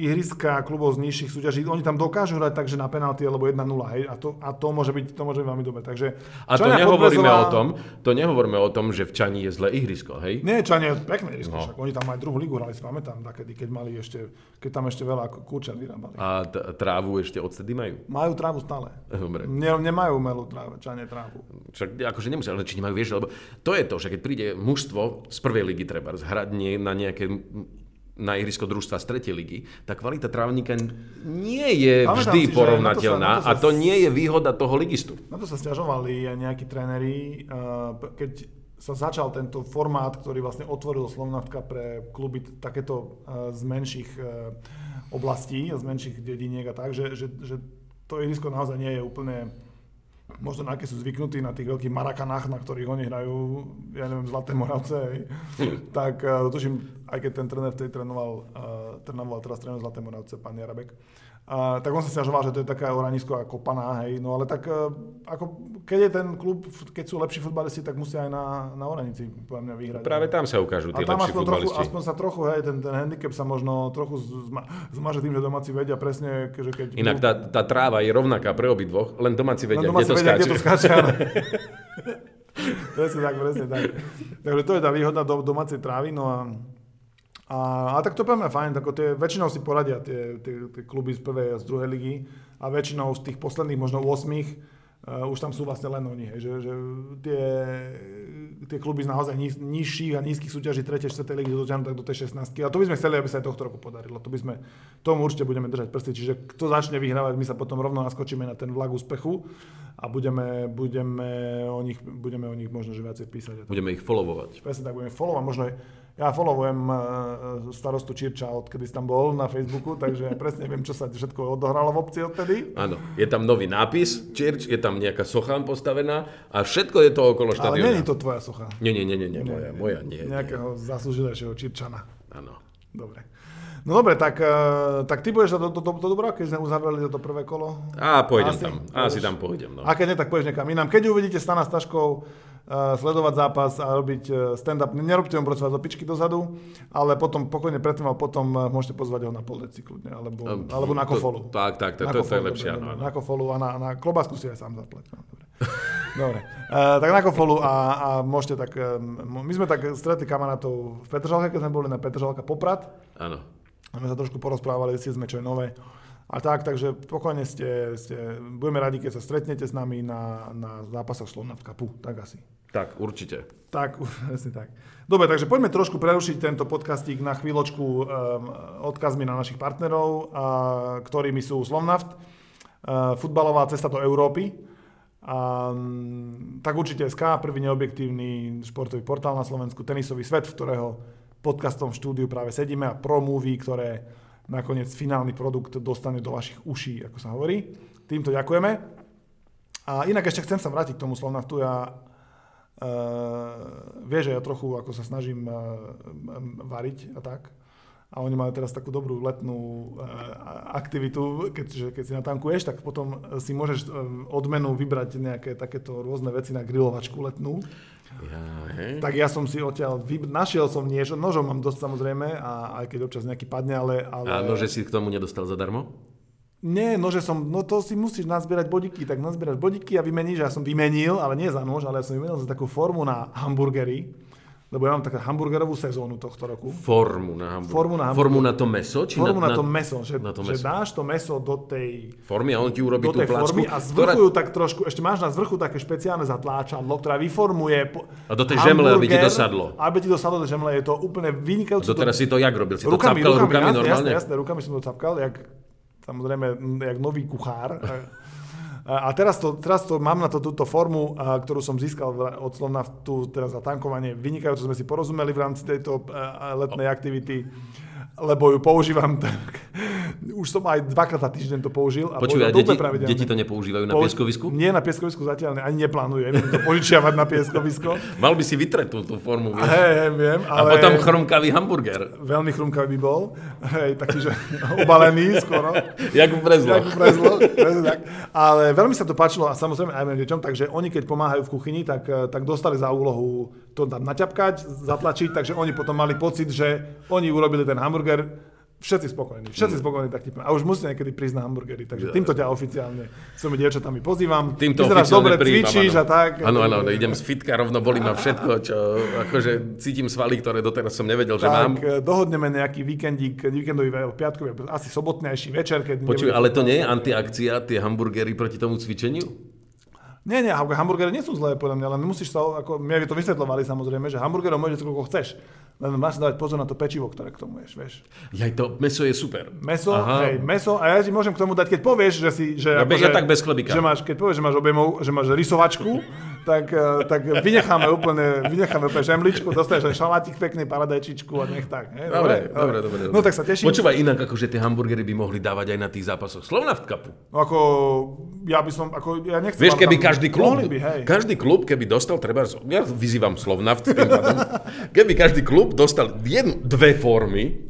ihriska klubov z nižších súťaží, oni tam dokážu hrať takže na penalty alebo 1-0, hej, a to, a to môže byť, to môže byť veľmi dobre. Takže A to nehovoríme Podbrezová- o tom, to nehovoríme o tom, že v Čani je zlé ihrisko, hej? Nie, Čania je pekné ihrisko, No. však oni tam aj druhú ligu hrali, si pamätám, takedy, keď mali ešte, keď tam ešte veľa kúčat vyrábali. A t- trávu ešte odtedy majú. Majú trávu stále. Dobre. Ne, nemajú umelú trávu, Čania trávu. Však akože nemusia, ale či nemajú, vieš, lebo to je to, že keď príde mužstvo z prvej ligy treba hrať nie, na nejaké na ihrisko družstva z tretej ligy, tá kvalita trávnika nie je Pamätám vždy si, porovnateľná na to sa- na a to sa- to nie je výhoda toho ligistu. Na to sa stiažovali aj nejakí tréneri, keď sa začal tento formát, ktorý vlastne otvoril Slovnatka pre kluby takéto uh, z menších uh, oblastí, z menších dediniek a tak, že, že, že to ihrisko naozaj nie je úplne možno na aké sú zvyknutí na tých veľkých marakanách, na ktorých oni hrajú, ja neviem, Zlaté Moravce, hej. tak uh, tuším, aj keď ten tréner vtedy trénoval, uh, trénoval teraz tréner Zlaté Moravce, pán Jarabek, a, tak on sa stiažoval, že to je taká oranisko ako kopaná, hej, no ale tak uh, ako, keď je ten klub, keď sú lepší futbalisti, tak musia aj na, na Oranici podľa mňa vyhrať. Práve tam sa ukážu a tí tam lepší aspoň, trochu, futbalisti. aspoň sa trochu, hej, ten, ten handicap sa možno trochu zma, zmaže tým, že domáci vedia presne, že keď... Inak tá, tá tráva je rovnaká pre obidvoch, len domáci vedia, len kde domáci to vedia, kde to skáče, *laughs* *laughs* presne tak, presne tak. Takže to je tá výhoda do, domácej trávy, no a a, a tak to poviem fajn, tako tie, väčšinou si poradia tie, tie, tie kluby z prvej a z druhej ligy a väčšinou z tých posledných možno 8 uh, už tam sú vlastne len oni, hej, že, že tie, tie kluby z naozaj níž, nižších a nízkych súťaží 3. 4. ligy dotiahnu tak do tej 16. A to by sme chceli, aby sa aj tohto roku podarilo. To by sme, tomu určite budeme držať prsty. Čiže kto začne vyhrávať, my sa potom rovno naskočíme na ten vlak úspechu a budeme, budeme, o, nich, budeme o nich možno že viacej písať. Budeme ich followovať. Presne tak, budeme followovať. Možno ja followujem uh, starostu Čirča, odkedy tam bol na Facebooku, takže *laughs* presne viem, čo sa všetko odohralo v obci odtedy. Áno, je tam nový nápis, Church, je tam nejaká socha postavená a všetko je to okolo Ale štadióna. není to tvoja socha. Nie, nie, nie, nie, nie, moja, moja, nie, nie. Nejakého zaslúženejšieho Čirčana. Áno. Dobre. No dobre, tak, uh, tak ty budeš do, do, do, do Dubravky, keď sme uzavreli toto prvé kolo? A pôjdem Asi? tam, asi tam pôjdem. No. A keď nie, tak pôjdeš niekam inám. Keď uvidíte Stana s Taškou uh, sledovať zápas a robiť uh, stand-up, nerobte mu prosím vás do pičky dozadu, ale potom pokojne predtým a potom uh, môžete pozvať ho na poldeci kľudne, alebo, Um, alebo na to- kofolu. tak, tak, to- Na to- to je kofolu, lepšie, dobre, áno, dobre, áno. Na kofolu a na, na klobásku si aj sám zaplať. No, dobre. *laughs* Dobre, uh, tak na kofolu a, a môžete tak, um, my sme tak stretli kamarátov v Petržalke, keď sme boli na Petržalka Poprad, Áno. A sme sa trošku porozprávali, si sme čo je nové. A tak, takže pokojne ste, ste, budeme radi, keď sa stretnete s nami na, na zápasoch Slovnaft Cupu, tak asi. Tak, určite. Tak, *laughs* presne tak. Dobre, takže poďme trošku prerušiť tento podcastík na chvíľočku um, odkazmi na našich partnerov, uh, ktorými sú Slovnaft, uh, futbalová cesta do Európy, um, tak určite SK, prvý neobjektívny športový portál na Slovensku, tenisový svet, v ktorého podcastom štúdiu práve sedíme a pro movie, ktoré nakoniec finálny produkt dostane do vašich uší, ako sa hovorí. Týmto ďakujeme. A inak ešte chcem sa vrátiť k tomu Slovnaftu. Ja Uh, vieš, že ja trochu ako sa snažím uh, variť a tak. A oni majú teraz takú dobrú letnú uh, aktivitu, keď, že keď si natankuješ, tak potom si môžeš uh, odmenu vybrať nejaké takéto rôzne veci na grilovačku letnú. Ja, hej. Tak ja som si odtiaľ, vyb- našiel som niečo, nožom mám dosť samozrejme, a aj keď občas nejaký padne, ale... ale... A nože si k tomu nedostal zadarmo? Nie, nože som, no to si musíš nazbierať bodiky, tak nazbieraš bodiky a vymeníš, ja som vymenil, ale nie za nož, ale ja som vymenil za takú formu na hamburgery, lebo ja mám takú hamburgerovú sezónu tohto roku. Formu na hamburger. Formu na hamburger. Formu na to meso? Či Formu na, to meso, že, na to že meso. dáš to meso do tej, Formy a on ti urobí do tú tej placku. formy a z ktorá- tak trošku, ešte máš na zvrchu také špeciálne zatláčadlo, ktorá vyformuje A do tej žemle, aby ti to sadlo. Aby ti to sadlo do žemle, je to úplne vynikajúce. Doteraz si to jak robil? Si to rukami, capkal rukami, rukami jasne, normálne? Jasne, jasne, rukami som to capkal, jak, samozrejme, jak nový kuchár. *laughs* A teraz to, teraz to mám na to túto formu, ktorú som získal od Slovnaftu teraz za tankovanie. Vynikajúco sme si porozumeli v rámci tejto letnej aktivity, lebo ju používam tak. Už som aj dvakrát za týždeň to použil. A Počuj, a deti, deti to nepoužívajú na Pou- pieskovisku? Nie, na pieskovisku zatiaľ ne, ani neplánujem to požičiavať na pieskovisko. *laughs* Mal by si vytreť tú, tú formu, vieš? Hej, hej, viem, A ale... potom chromkavý hamburger. Veľmi chrumkavý by bol, hej, taký, že *laughs* obalený skoro. Jak v Brezlo. Jakub Prezlo, tak. Ale veľmi sa to páčilo a samozrejme aj mojim deťom, takže oni keď pomáhajú v kuchyni, tak, tak dostali za úlohu to tam naťapkať, zatlačiť, takže oni potom mali pocit, že oni urobili ten hamburger, všetci spokojní, všetci Mm. spokojní tak typne. A už musíte niekedy prísť na hamburgery, takže týmto ťa oficiálne s tými dievčatami pozývam. Týmto Vyzeráš dobre, prijímam, cvičíš áno. a tak. Áno, áno, no, idem z fitka, rovno bolí ma všetko, čo akože cítim svaly, ktoré doteraz som nevedel, že mám. Tak eh, dohodneme nejaký víkendík, víkendový, piatkový, asi sobotnejší večer, keď... Počuj, ale to nie je antiakcia, tie hamburgery proti tomu cvičeniu? Nie, nie, ako hamburgery nie sú zlé, podľa mňa, len musíš sa, ako mne to vysvetľovali samozrejme, že hamburgerov môžeš koľko chceš. Len máš si dávať pozor na to pečivo, ktoré k tomu ješ, vieš. Jaj, to meso je super. Meso, Aha. hej, meso, a ja ti môžem k tomu dať, keď povieš, že si, že, Ja akože- ja tak bez chlebíka. že máš, keď povieš, že máš objemov, že máš rysovačku, tak, eh, tak vynecháme úplne, vynecháme úplne žemličku, dostaneš aj šalátik pekný, paradajčičku a nech tak. Hej, Dobre, dobre, dobre, dobre. No tak sa teším. Počúvaj, inak akože tie hamburgery by mohli dávať aj na tých zápasoch Slovnaft Cupu. No ako, ja by som, ako, ja nechcem... Vieš, keby tam- každý klub, by, hej. každý klub, keby dostal, treba, ja vyzývam Slovnaft, pádom, *laughs* keby každý klub dostal jednu, dve formy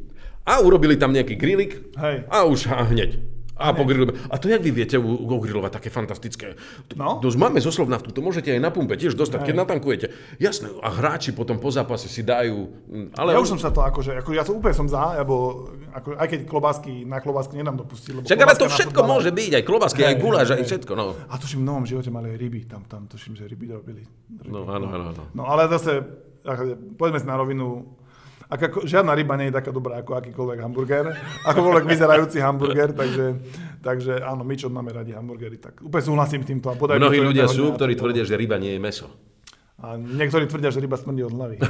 a urobili tam nejaký grilik Hej. a už a hneď. A pogrilujeme. A to jak vy viete u- ugrilovať také fantastické? No. To máme zo Slovnaftu, to môžete aj na pumpe tiež dostať, keď natankujete. Jasné, a hráči potom po zápase si dajú, mm, ale... Ja už som sa to akože, ako ja to úplne som za, lebo ako, aj keď klobásky, na klobásky nedám dopustiť. Lebo Však ale to všetko futbale- môže byť, aj klobásky, aj Hej, guláš, aj hej. všetko, no. A tuším, v novom živote mali aj ryby, tam, tam tuším, že ryby robili. Ryby. No, áno, áno, áno. No ale zase, poďme si na rovinu, ako, žiadna ryba nie je taká dobrá ako akýkoľvek hamburger, akokoľvek vyzerajúci hamburger, takže, takže áno, my čo máme radi hamburgery, tak úplne súhlasím s týmto. A Mnohí ľudia sú, ktorí tvrdia, že ryba nie je meso. A niektorí tvrdia, že ryba smrdí od hlavy. *laughs*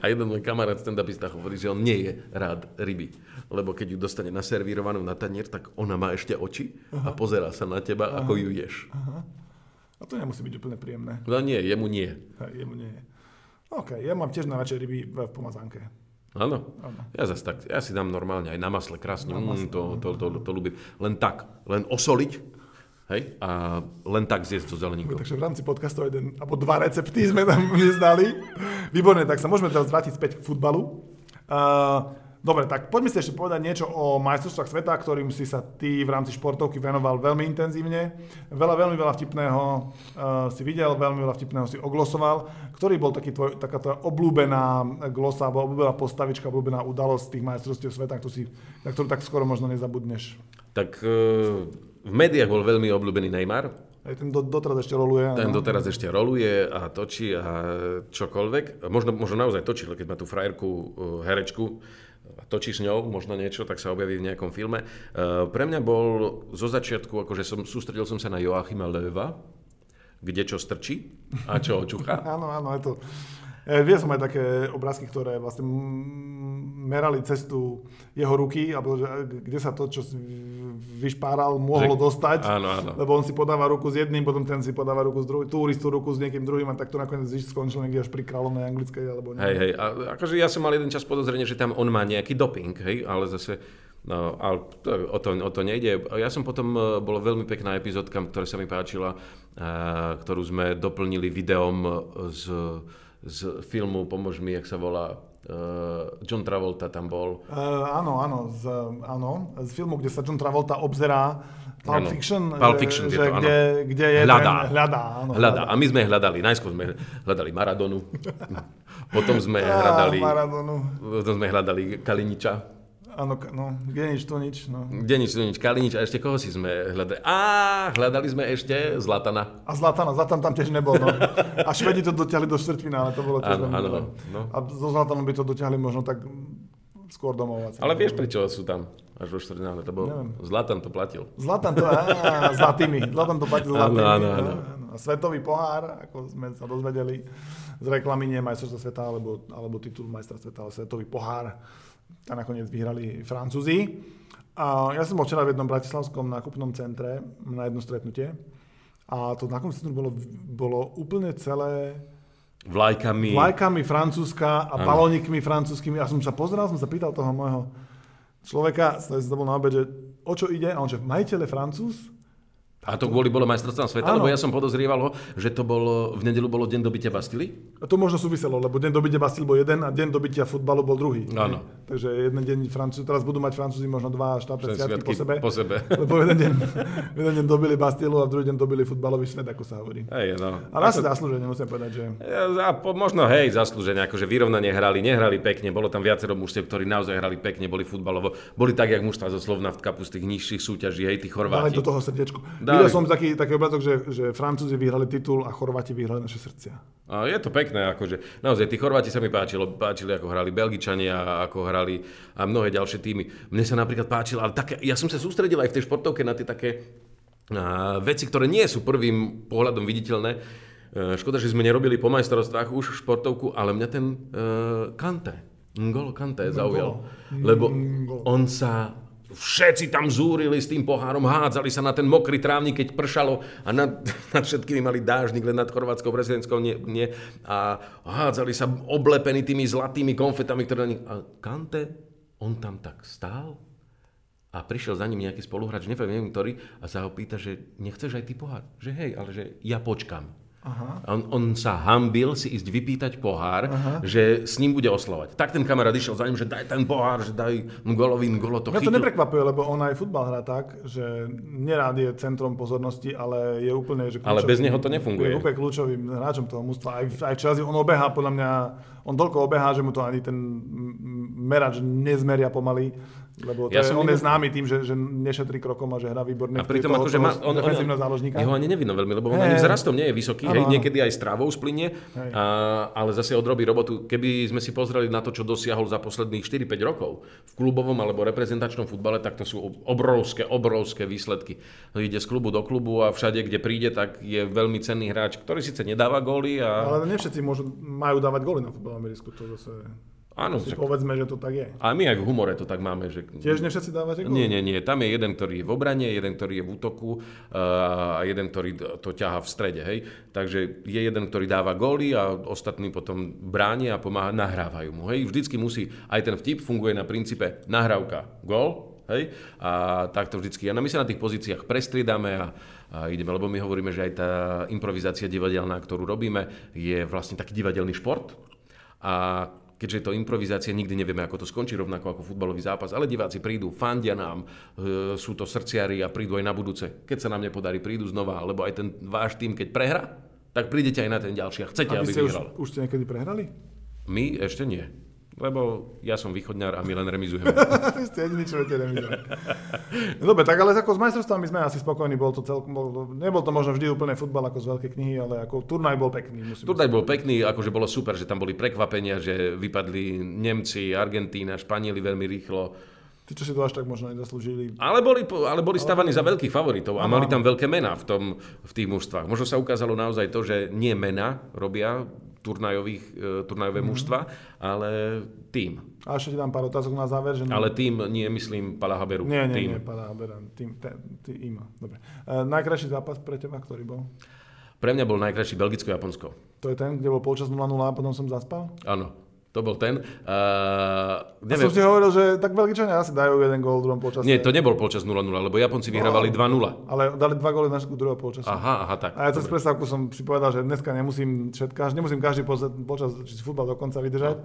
A jeden môj kamarát stand-upista hovorí, že on nie je rád ryby. Lebo keď ju dostane naservírovanú na tanier, tak ona má ešte oči a pozerá sa na teba, ako ju ješ. A to nemusí byť úplne príjemné. No nie, jemu nie. Hej, jemu nie. OK, ja mám tiež najradšej ryby v pomazánke. Áno. Ja zase tak, ja si dám normálne aj na masle krásne, mm, to, to, to, to, to ľúbim. Len tak, len osoliť, hej, a len tak zjesť so zeleninkou. Takže v rámci podcastu jeden, alebo dva recepty sme tam *laughs* nezdali. Výborne, tak sa môžeme teraz vrátiť späť k futbalu. Uh, Dobre, tak poďme si ešte povedať niečo o majstrovstvách sveta, ktorým si sa ty v rámci športovky venoval veľmi intenzívne. Veľa, veľmi veľa vtipného uh, si videl, veľmi veľa vtipného si oglosoval. Ktorý bol taký tvoj, taká tvoja obľúbená glosa, alebo obľúbená postavička, obľúbená udalosť tých majstrovstiev sveta, ktorú si, na ktorú tak skoro možno nezabudneš? Tak uh, v médiách bol veľmi obľúbený Neymar. Aj ten do, doteraz ešte roluje. Ten doteraz ešte roluje a točí a čokoľvek. Možno, možno naozaj točí, keď má tú frajerku, uh, herečku, točí s ňou možno niečo, tak sa objaví v nejakom filme. Uh, pre mňa bol zo začiatku, akože som, sústredil som sa na Joachima Löwa, kde čo strčí a čo očucha. áno, áno, je to E, Vie som aj také obrázky, ktoré vlastne merali cestu jeho ruky, alebo že, kde sa to, čo vyšpáral, mohlo že, dostať. Áno, áno. Lebo on si podáva ruku s jedným, potom ten si podáva ruku s druhým, turistú ruku s niekým druhým a tak to nakoniec skončil niekde až pri kráľovnej anglickej. Alebo hej, hej, a akože ja som mal jeden čas podozrenie, že tam on má nejaký doping, hej, ale zase No, ale o, to, o to nejde. Ja som potom, e, bola veľmi pekná epizódka, ktorá sa mi páčila, e, ktorú sme doplnili videom z z filmu, pomož mi, jak sa volá, uh, John Travolta tam bol. Uh, áno, áno z, áno, z filmu, kde sa John Travolta obzerá Pulp Fiction, Pulp Fiction že, je to, áno. Kde, kde je hľadá. Ten, hľadá, áno, hľadá. A my sme hľadali, najskôr sme hľadali Maradonu, *laughs* potom sme hľadali, Maradonu. potom sme hľadali Kaliniča. Áno, no, kde nič, tu nič. No. Kde nič, tu nič, Kalinič a ešte koho si sme hľadali? Á, hľadali sme ešte Zlatana. A Zlatana, Zlatan tam tiež nebol, no. A Švedi to dotiahli do štvrtfinále, to bolo tiež áno, áno, no. A so Zlatanom by to dotiahli možno tak skôr domov. Ale vieš, prečo sú tam až vo štvrtfinále? Lebo Zlatan to platil. Zlatan to, á, zlatými. Zlatan to platil zlatými. Áno, áno, áno. A svetový pohár, ako sme sa dozvedeli z reklamy, nie majstrovstva sveta, alebo, alebo titul majstra sveta, ale svetový pohár a nakoniec vyhrali Francúzi. A ja som bol včera v jednom bratislavskom nákupnom centre na jedno stretnutie a to nákupné centrum bolo, bolo úplne celé vlajkami, vlajkami Francúzska a balónikmi francúzskými. A som sa pozeral, som sa pýtal toho môjho človeka, to bol na obed, že o čo ide? A on že majiteľ je Francúz a to kvôli bolo majstrovstvám sveta, ano. lebo ja som podozrieval, že to bolo, v nedelu bolo deň dobytia Bastily? To možno súviselo, lebo deň dobytia Bastily bol jeden a deň dobytia futbalu bol druhý. Áno. Takže jeden deň Francúzi, teraz budú mať Francúzi možno dva štátne sviatky po sebe. Po sebe. *laughs* Lebo jeden deň, *laughs* jeden deň dobili Bastilu a druhý deň dobili futbalový svet, ako sa hovorí. Hej, no. Ale asi zaslúženie, musím povedať, že... Ja, po, možno hej, zaslúženie, akože vyrovnanie hrali, nehrali pekne, bolo tam viacero mužstiev, ktorí naozaj hrali pekne, boli futbalovo, boli tak, jak mužstva zo Slovna v kapu z tých nižších súťaží, hej, tí Chorváti. Dali do toho srdiečko. Videl som taký, taký obrázok, že, že Francúzi vyhrali titul a Chorváti vyhrali naše srdcia. A je to pekné, akože naozaj tí Chorváti sa mi páčilo, páčili, ako hrali Belgičania, ako hrali a mnohé ďalšie týmy. Mne sa napríklad páčilo, ale také, ja som sa sústredil aj v tej športovke na tie také a, veci, ktoré nie sú prvým pohľadom viditeľné. E, škoda, že sme nerobili po majstrovstvách už športovku, ale mňa ten uh, Kante, Ngolo Kante zaujal. Lebo on sa Všetci tam zúrili s tým pohárom, hádzali sa na ten mokrý trávnik, keď pršalo a nad, nad všetkými mali dážnik, len nad chorvátskou prezidentskou nie, nie. A hádzali sa oblepení tými zlatými konfetami, ktoré na nich... A Kante, on tam tak stál a prišiel za ním nejaký spoluhráč, neviem ktorý, a sa ho pýta, že nechceš aj ty pohár? Že hej, ale že ja počkam. Aha. On, on sa hambil si ísť vypýtať pohár, Aha. že s ním bude oslovať. Tak ten kamarát išiel za ním, že daj ten pohár, že daj Ngolovi, Ngolo to Mňa to neprekvapuje, lebo on aj futbal hrá tak, že nerád je centrom pozornosti, ale je úplne... Že kľúčový, ale bez neho to nefunguje. Je úplne kľúčovým hráčom toho mústva. Aj, aj v on obehá, podľa mňa, on toľko obehá, že mu to ani ten merač nezmeria pomaly lebo to ja je, on je známy tým, že, že nešetrí krokom a že hrá výborne. A pritom akože má, on, on, záložníka. Jeho ani nevidno veľmi, lebo on hey. ani vzrastom nie je vysoký, hej, niekedy aj strávou splinie, a, ale zase odrobí robotu. Keby sme si pozreli na to, čo dosiahol za posledných 4-5 rokov v klubovom alebo reprezentačnom futbale, tak to sú obrovské, obrovské výsledky. Ide z klubu do klubu a všade, kde príde, tak je veľmi cenný hráč, ktorý síce nedáva góly. A... Ale ne všetci môžu, majú dávať góly na futbalovom ihrisku, to zase... Áno. Si však... povedzme, že to tak je. A my aj v humore to tak máme. Že... Tiež ne všetci dávate gól? Nie, nie, nie. Tam je jeden, ktorý je v obrane, jeden, ktorý je v útoku a jeden, ktorý to ťaha v strede. Hej? Takže je jeden, ktorý dáva góly a ostatní potom bránia a pomáha, nahrávajú mu. Hej? Vždycky musí, aj ten vtip funguje na princípe nahrávka, gól, Hej? A takto vždycky. A my sa na tých pozíciách prestriedame a, a ideme, lebo my hovoríme, že aj tá improvizácia divadelná, ktorú robíme, je vlastne taký divadelný šport. A keďže je to improvizácia, nikdy nevieme, ako to skončí, rovnako ako futbalový zápas, ale diváci prídu, fandia nám, e, sú to srdciari a prídu aj na budúce. Keď sa nám nepodarí, prídu znova, alebo aj ten váš tým, keď prehra, tak prídete aj na ten ďalší a chcete, A aby ste už, vyhral. už ste niekedy prehrali? My ešte nie. Lebo ja som východňar a my len remizujeme. Vy ste jediní, čo viete remizovať. No Dobre, tak ale ako s majstrovstvami sme asi spokojní, bol to celkom, bol, nebol to možno vždy úplne futbal ako z veľkej knihy, ale ako turnaj bol pekný. Musím Turnaj bol pekný, akože bolo super, že tam boli prekvapenia, že vypadli Nemci, Argentína, Španieli veľmi rýchlo. Tí, čo si to až tak možno nezaslúžili. Ale boli, ale boli stavaní za veľkých favoritov a mali tam veľké mená v, tom, v tých mužstvách. Možno sa ukázalo naozaj to, že nie mená robia turnajových, e, turnajové Mhm. mužstva, ale tým. A ešte ti dám pár otázok na záver. Že Ale tým nie myslím Palahaberu. Nie, nie, tým. nie, padá, berám. Tým, te, tým, Dobre. E, najkrajší zápas pre teba, ktorý bol? Pre mňa bol najkrajší Belgicko-Japonsko. To je ten, kde bol polčas 0-0 a potom som zaspal? Áno, to bol ten. Uh, Ja som si hovoril, že tak Belgičania asi dajú jeden gól v druhom polčase. Nie, to nebol počas 0-0, lebo Japonci vyhrávali 2-0. Ale dali dva góly na začiatku druhého polčasu. Aha, aha, tak. A ja cez prestávku som si povedal, že dneska nemusím všetká, nemusím každý počas či futbal do konca vydržať.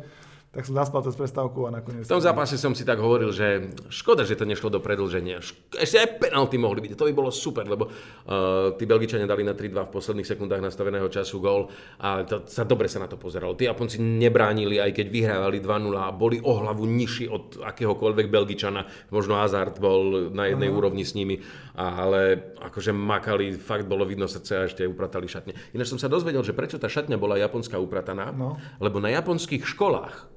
Tak som zaspal cez prestávku a nakoniec... V tom zápase som si tak hovoril, že škoda, že to nešlo do predlženia. Ešte aj penalty mohli byť. To by bolo super, lebo uh, tí Belgičania dali na 3-2 v posledných sekundách nastaveného času gól a to, sa dobre sa na to pozeralo. Tí Japonci nebránili, aj keď vyhrávali 2-0 a boli o hlavu nižší od akéhokoľvek Belgičana. Možno Hazard bol na jednej úrovni s nimi, ale akože makali, fakt bolo vidno srdce a ešte upratali šatne. Ináč som sa dozvedel, že prečo tá šatňa bola japonská uprataná, No. lebo na japonských školách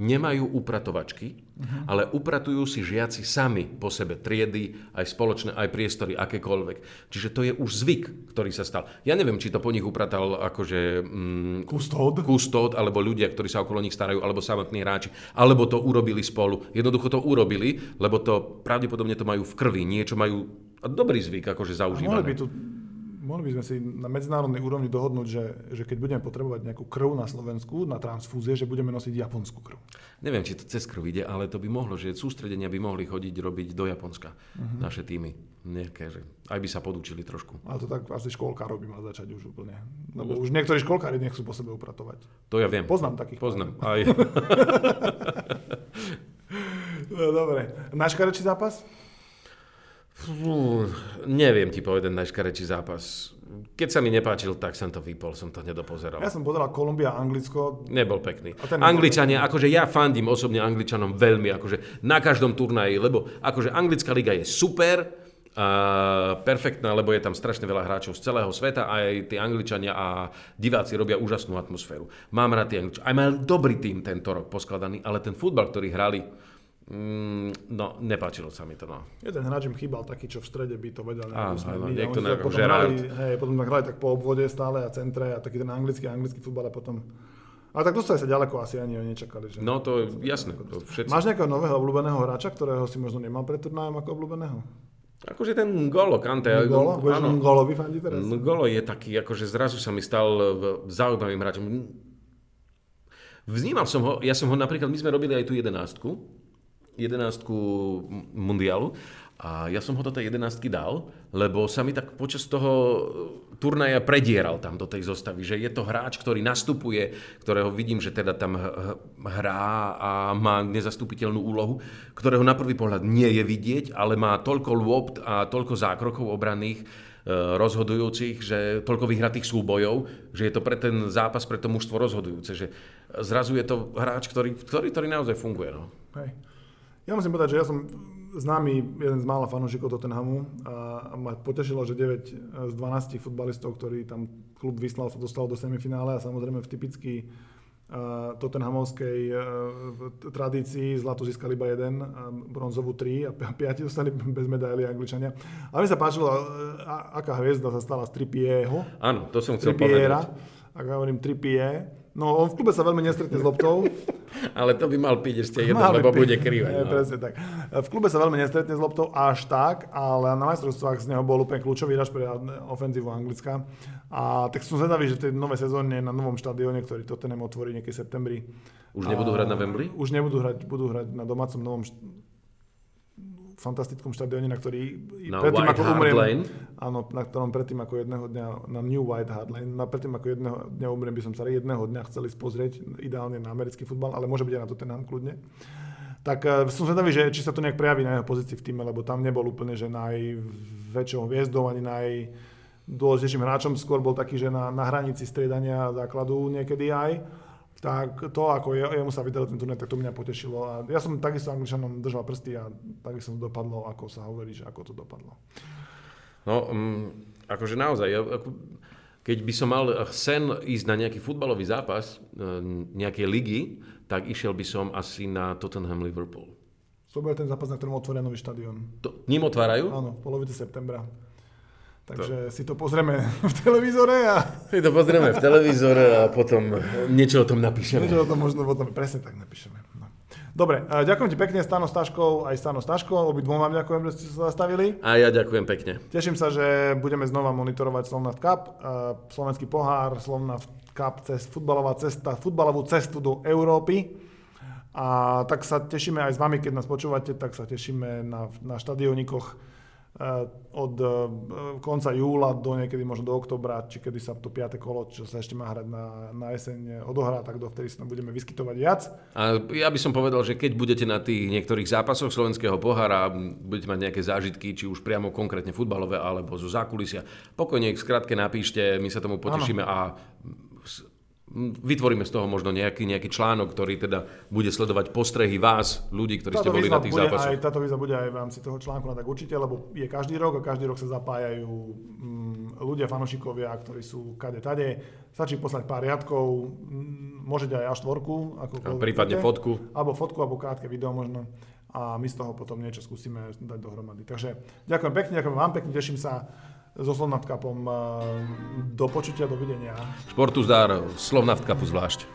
nemajú upratovačky, ale upratujú si žiaci sami po sebe triedy, aj spoločné, aj priestory, akékoľvek. Čiže to je už zvyk, ktorý sa stal. Ja neviem, či to po nich upratal akože mm, Kustód. kustód, alebo ľudia, ktorí sa okolo nich starajú, alebo samotní hráči, alebo to urobili spolu. Jednoducho to urobili, lebo to pravdepodobne to majú v krvi, niečo majú dobrý zvyk, akože A mohli by, zaužívané. tu, mohli by sme si na medzinárodnej úrovni dohodnúť, že, že keď budeme potrebovať nejakú krv na Slovensku, na transfúzie, že budeme nosiť japonskú krv. Neviem, či to cez krv ide, ale to by mohlo, že sústredenia by mohli chodiť robiť do Japonska, naše týmy. Nejaké, že aj by sa podučili trošku. Ale to tak asi školkárov by mal začať už úplne. Lebo už niektorí školkári nechcú po sebe upratovať. To ja viem. Poznám takých. Poznám. Aj. *laughs* No, dobre. Najškarečší zápas? Fú, neviem ti povedať najškarečší zápas. Keď sa mi nepáčil, tak som to vypol, som to nedopozeral. Ja som pozeral Kolumbia a Anglicko. Nebol pekný. A ten- Angličania, akože ja fandím osobne Angličanom veľmi, akože na každom turnaji, lebo akože anglická liga je super, a perfektná, lebo je tam strašne veľa hráčov z celého sveta a aj tí Angličania a diváci robia úžasnú atmosféru. Mám rád tie Angličania. Aj mal dobrý tým tento rok poskladaný, ale ten futbal, ktorý hrali, mm, no, nepáčilo sa mi to. No. Jeden hráč im chýbal taký, čo v strede by to vedel Áno. A niekto nejak potom hrali, hej, potom tak hrali tak po obvode stále a centre a taký ten anglický, anglický futbal a potom... Ale tak dostali sa ďaleko, asi ani oni nečakali. Že... No to je jasné, to všetci. Máš nejakého nového obľúbeného hráča, ktorého si možno nemal pred turnajom ako obľúbeného? Akože ten Golo, Kante. Golo? Budeš áno. Golovi fandí teraz? No, Golo je taký, akože zrazu sa mi stal v- zaujímavým hráčom. Vnímal som ho, ja som ho napríklad, my sme robili aj tú jedenástku, jedenástku m- mundialu a ja som ho do tej jedenástky dal, lebo sa mi tak počas toho turnaja predieral tam do tej zostavy, že je to hráč, ktorý nastupuje, ktorého vidím, že teda tam hrá a má nezastupiteľnú úlohu, ktorého na prvý pohľad nie je vidieť, ale má toľko lôpt a toľko zákrokov obranných, e, rozhodujúcich, že toľko vyhratých súbojov, že je to pre ten zápas, pre to mužstvo rozhodujúce, že zrazu je to hráč, ktorý, ktorý, ktorý naozaj funguje. No. Hej. Ja musím povedať, že ja som známy jeden z mála fanúšikov Tottenhamu a ma potešilo, že 9 z 12 futbalistov, ktorí tam klub vyslal, sa dostalo do semifinále a samozrejme v typický uh, Tottenhamovskej uh, tradícii zlato získali iba jeden, a bronzovú tri a pi- piati dostali bez medaily Angličania. Ale mi sa páčilo, a- aká hviezda sa stala z Trippieho, Áno, to som chcel Trippiera, povedať. ak hovorím Trippie. No, on v klube sa veľmi nestretne s loptou, *laughs* Ale to by mal piť ešte jeden, Máme lebo pi- bude krývať. Je, No. presne tak. V klube sa veľmi nestretne s loptou až tak, ale na majstrovstvách z neho bol úplne kľúčový hráč pre ofenzívu Anglicka. A tak som zvedavý, že v tej novej sezóne na novom štadióne, ktorý Tottenham otvorí niekedy v septembri. Už nebudú hrať na Wembley? Už nebudú hrať, budú hrať na domácom novom fantastickom štadióne, na ktorý na predtým White ako umriem, Lane. áno, na ktorom predtým ako jedného dňa, na New White Hart Lane, na predtým ako jedného dňa umriem, by som sa jedného dňa chcel ísť pozrieť, ideálne na americký futbal, ale môže byť aj na to ten kľudne. Tak uh, som zvedavý, že či sa to nejak prejaví na jeho pozícii v týme, lebo tam nebol úplne, že najväčšou hviezdou, ani naj dôležitejším hráčom, skôr bol taký, že na, na hranici striedania základu niekedy aj tak to, ako je, jemu sa vydal ten turnaj, tak to mňa potešilo. A ja som takisto Angličanom držal prsty a takisto to dopadlo, ako sa hovorí, že ako to dopadlo. No, um, akože naozaj, ako, keď by som mal sen ísť na nejaký futbalový zápas, e, nejakej ligy, tak išiel by som asi na Tottenham Liverpool. To bude ten zápas, na ktorom otvoria nový štadión. To, ním otvárajú? Áno, v polovici septembra. Takže to. si to pozrieme *laughs* v televízore a... Si to pozrieme v televízore a potom niečo o tom napíšeme. Niečo o tom možno potom presne tak napíšeme. No. Dobre, ďakujem ti pekne, Stano Staškov, aj Stano Staško, obidvom vám ďakujem, že ste sa zastavili. A ja ďakujem pekne. Teším sa, že budeme znova monitorovať Slovnaft Cup, slovenský pohár, Slovnaft Cup, cez futbalová cesta, futbalovú cestu do Európy. A tak sa tešíme aj s vami, keď nás počúvate, tak sa tešíme na, na štadionikoch od eh, konca júla do niekedy možno do oktobra, či kedy sa to 5. kolo, čo sa ešte má hrať na, na jeseň, odohrá, tak dovtedy sa tam budeme vyskytovať viac. A ja by som povedal, že keď budete na tých niektorých zápasoch slovenského pohára, budete mať nejaké zážitky, či už priamo konkrétne futbalové, alebo zo zákulisia, pokojne skratke napíšte, my sa tomu potešíme ano. a vytvoríme z toho možno nejaký, nejaký článok, ktorý teda bude sledovať postrehy vás, ľudí, ktorí táto ste boli na tých zápasoch. Aj, táto víza bude aj v rámci toho článku, no tak určite, lebo je každý rok a každý rok sa zapájajú mm, ľudia, fanošikovia, ktorí sú kade tade. Stačí poslať pár riadkov, mm, môžete aj až štvorku. Ako a prípadne fotku. Alebo fotku, alebo krátke video možno. A my z toho potom niečo skúsime dať dohromady. Takže ďakujem pekne, ďakujem vám pekne, teším sa so Slovnaft-Cupom. Do počutia, dovidenia. Športu zdár, Slovnaft-Cupu zvlášť.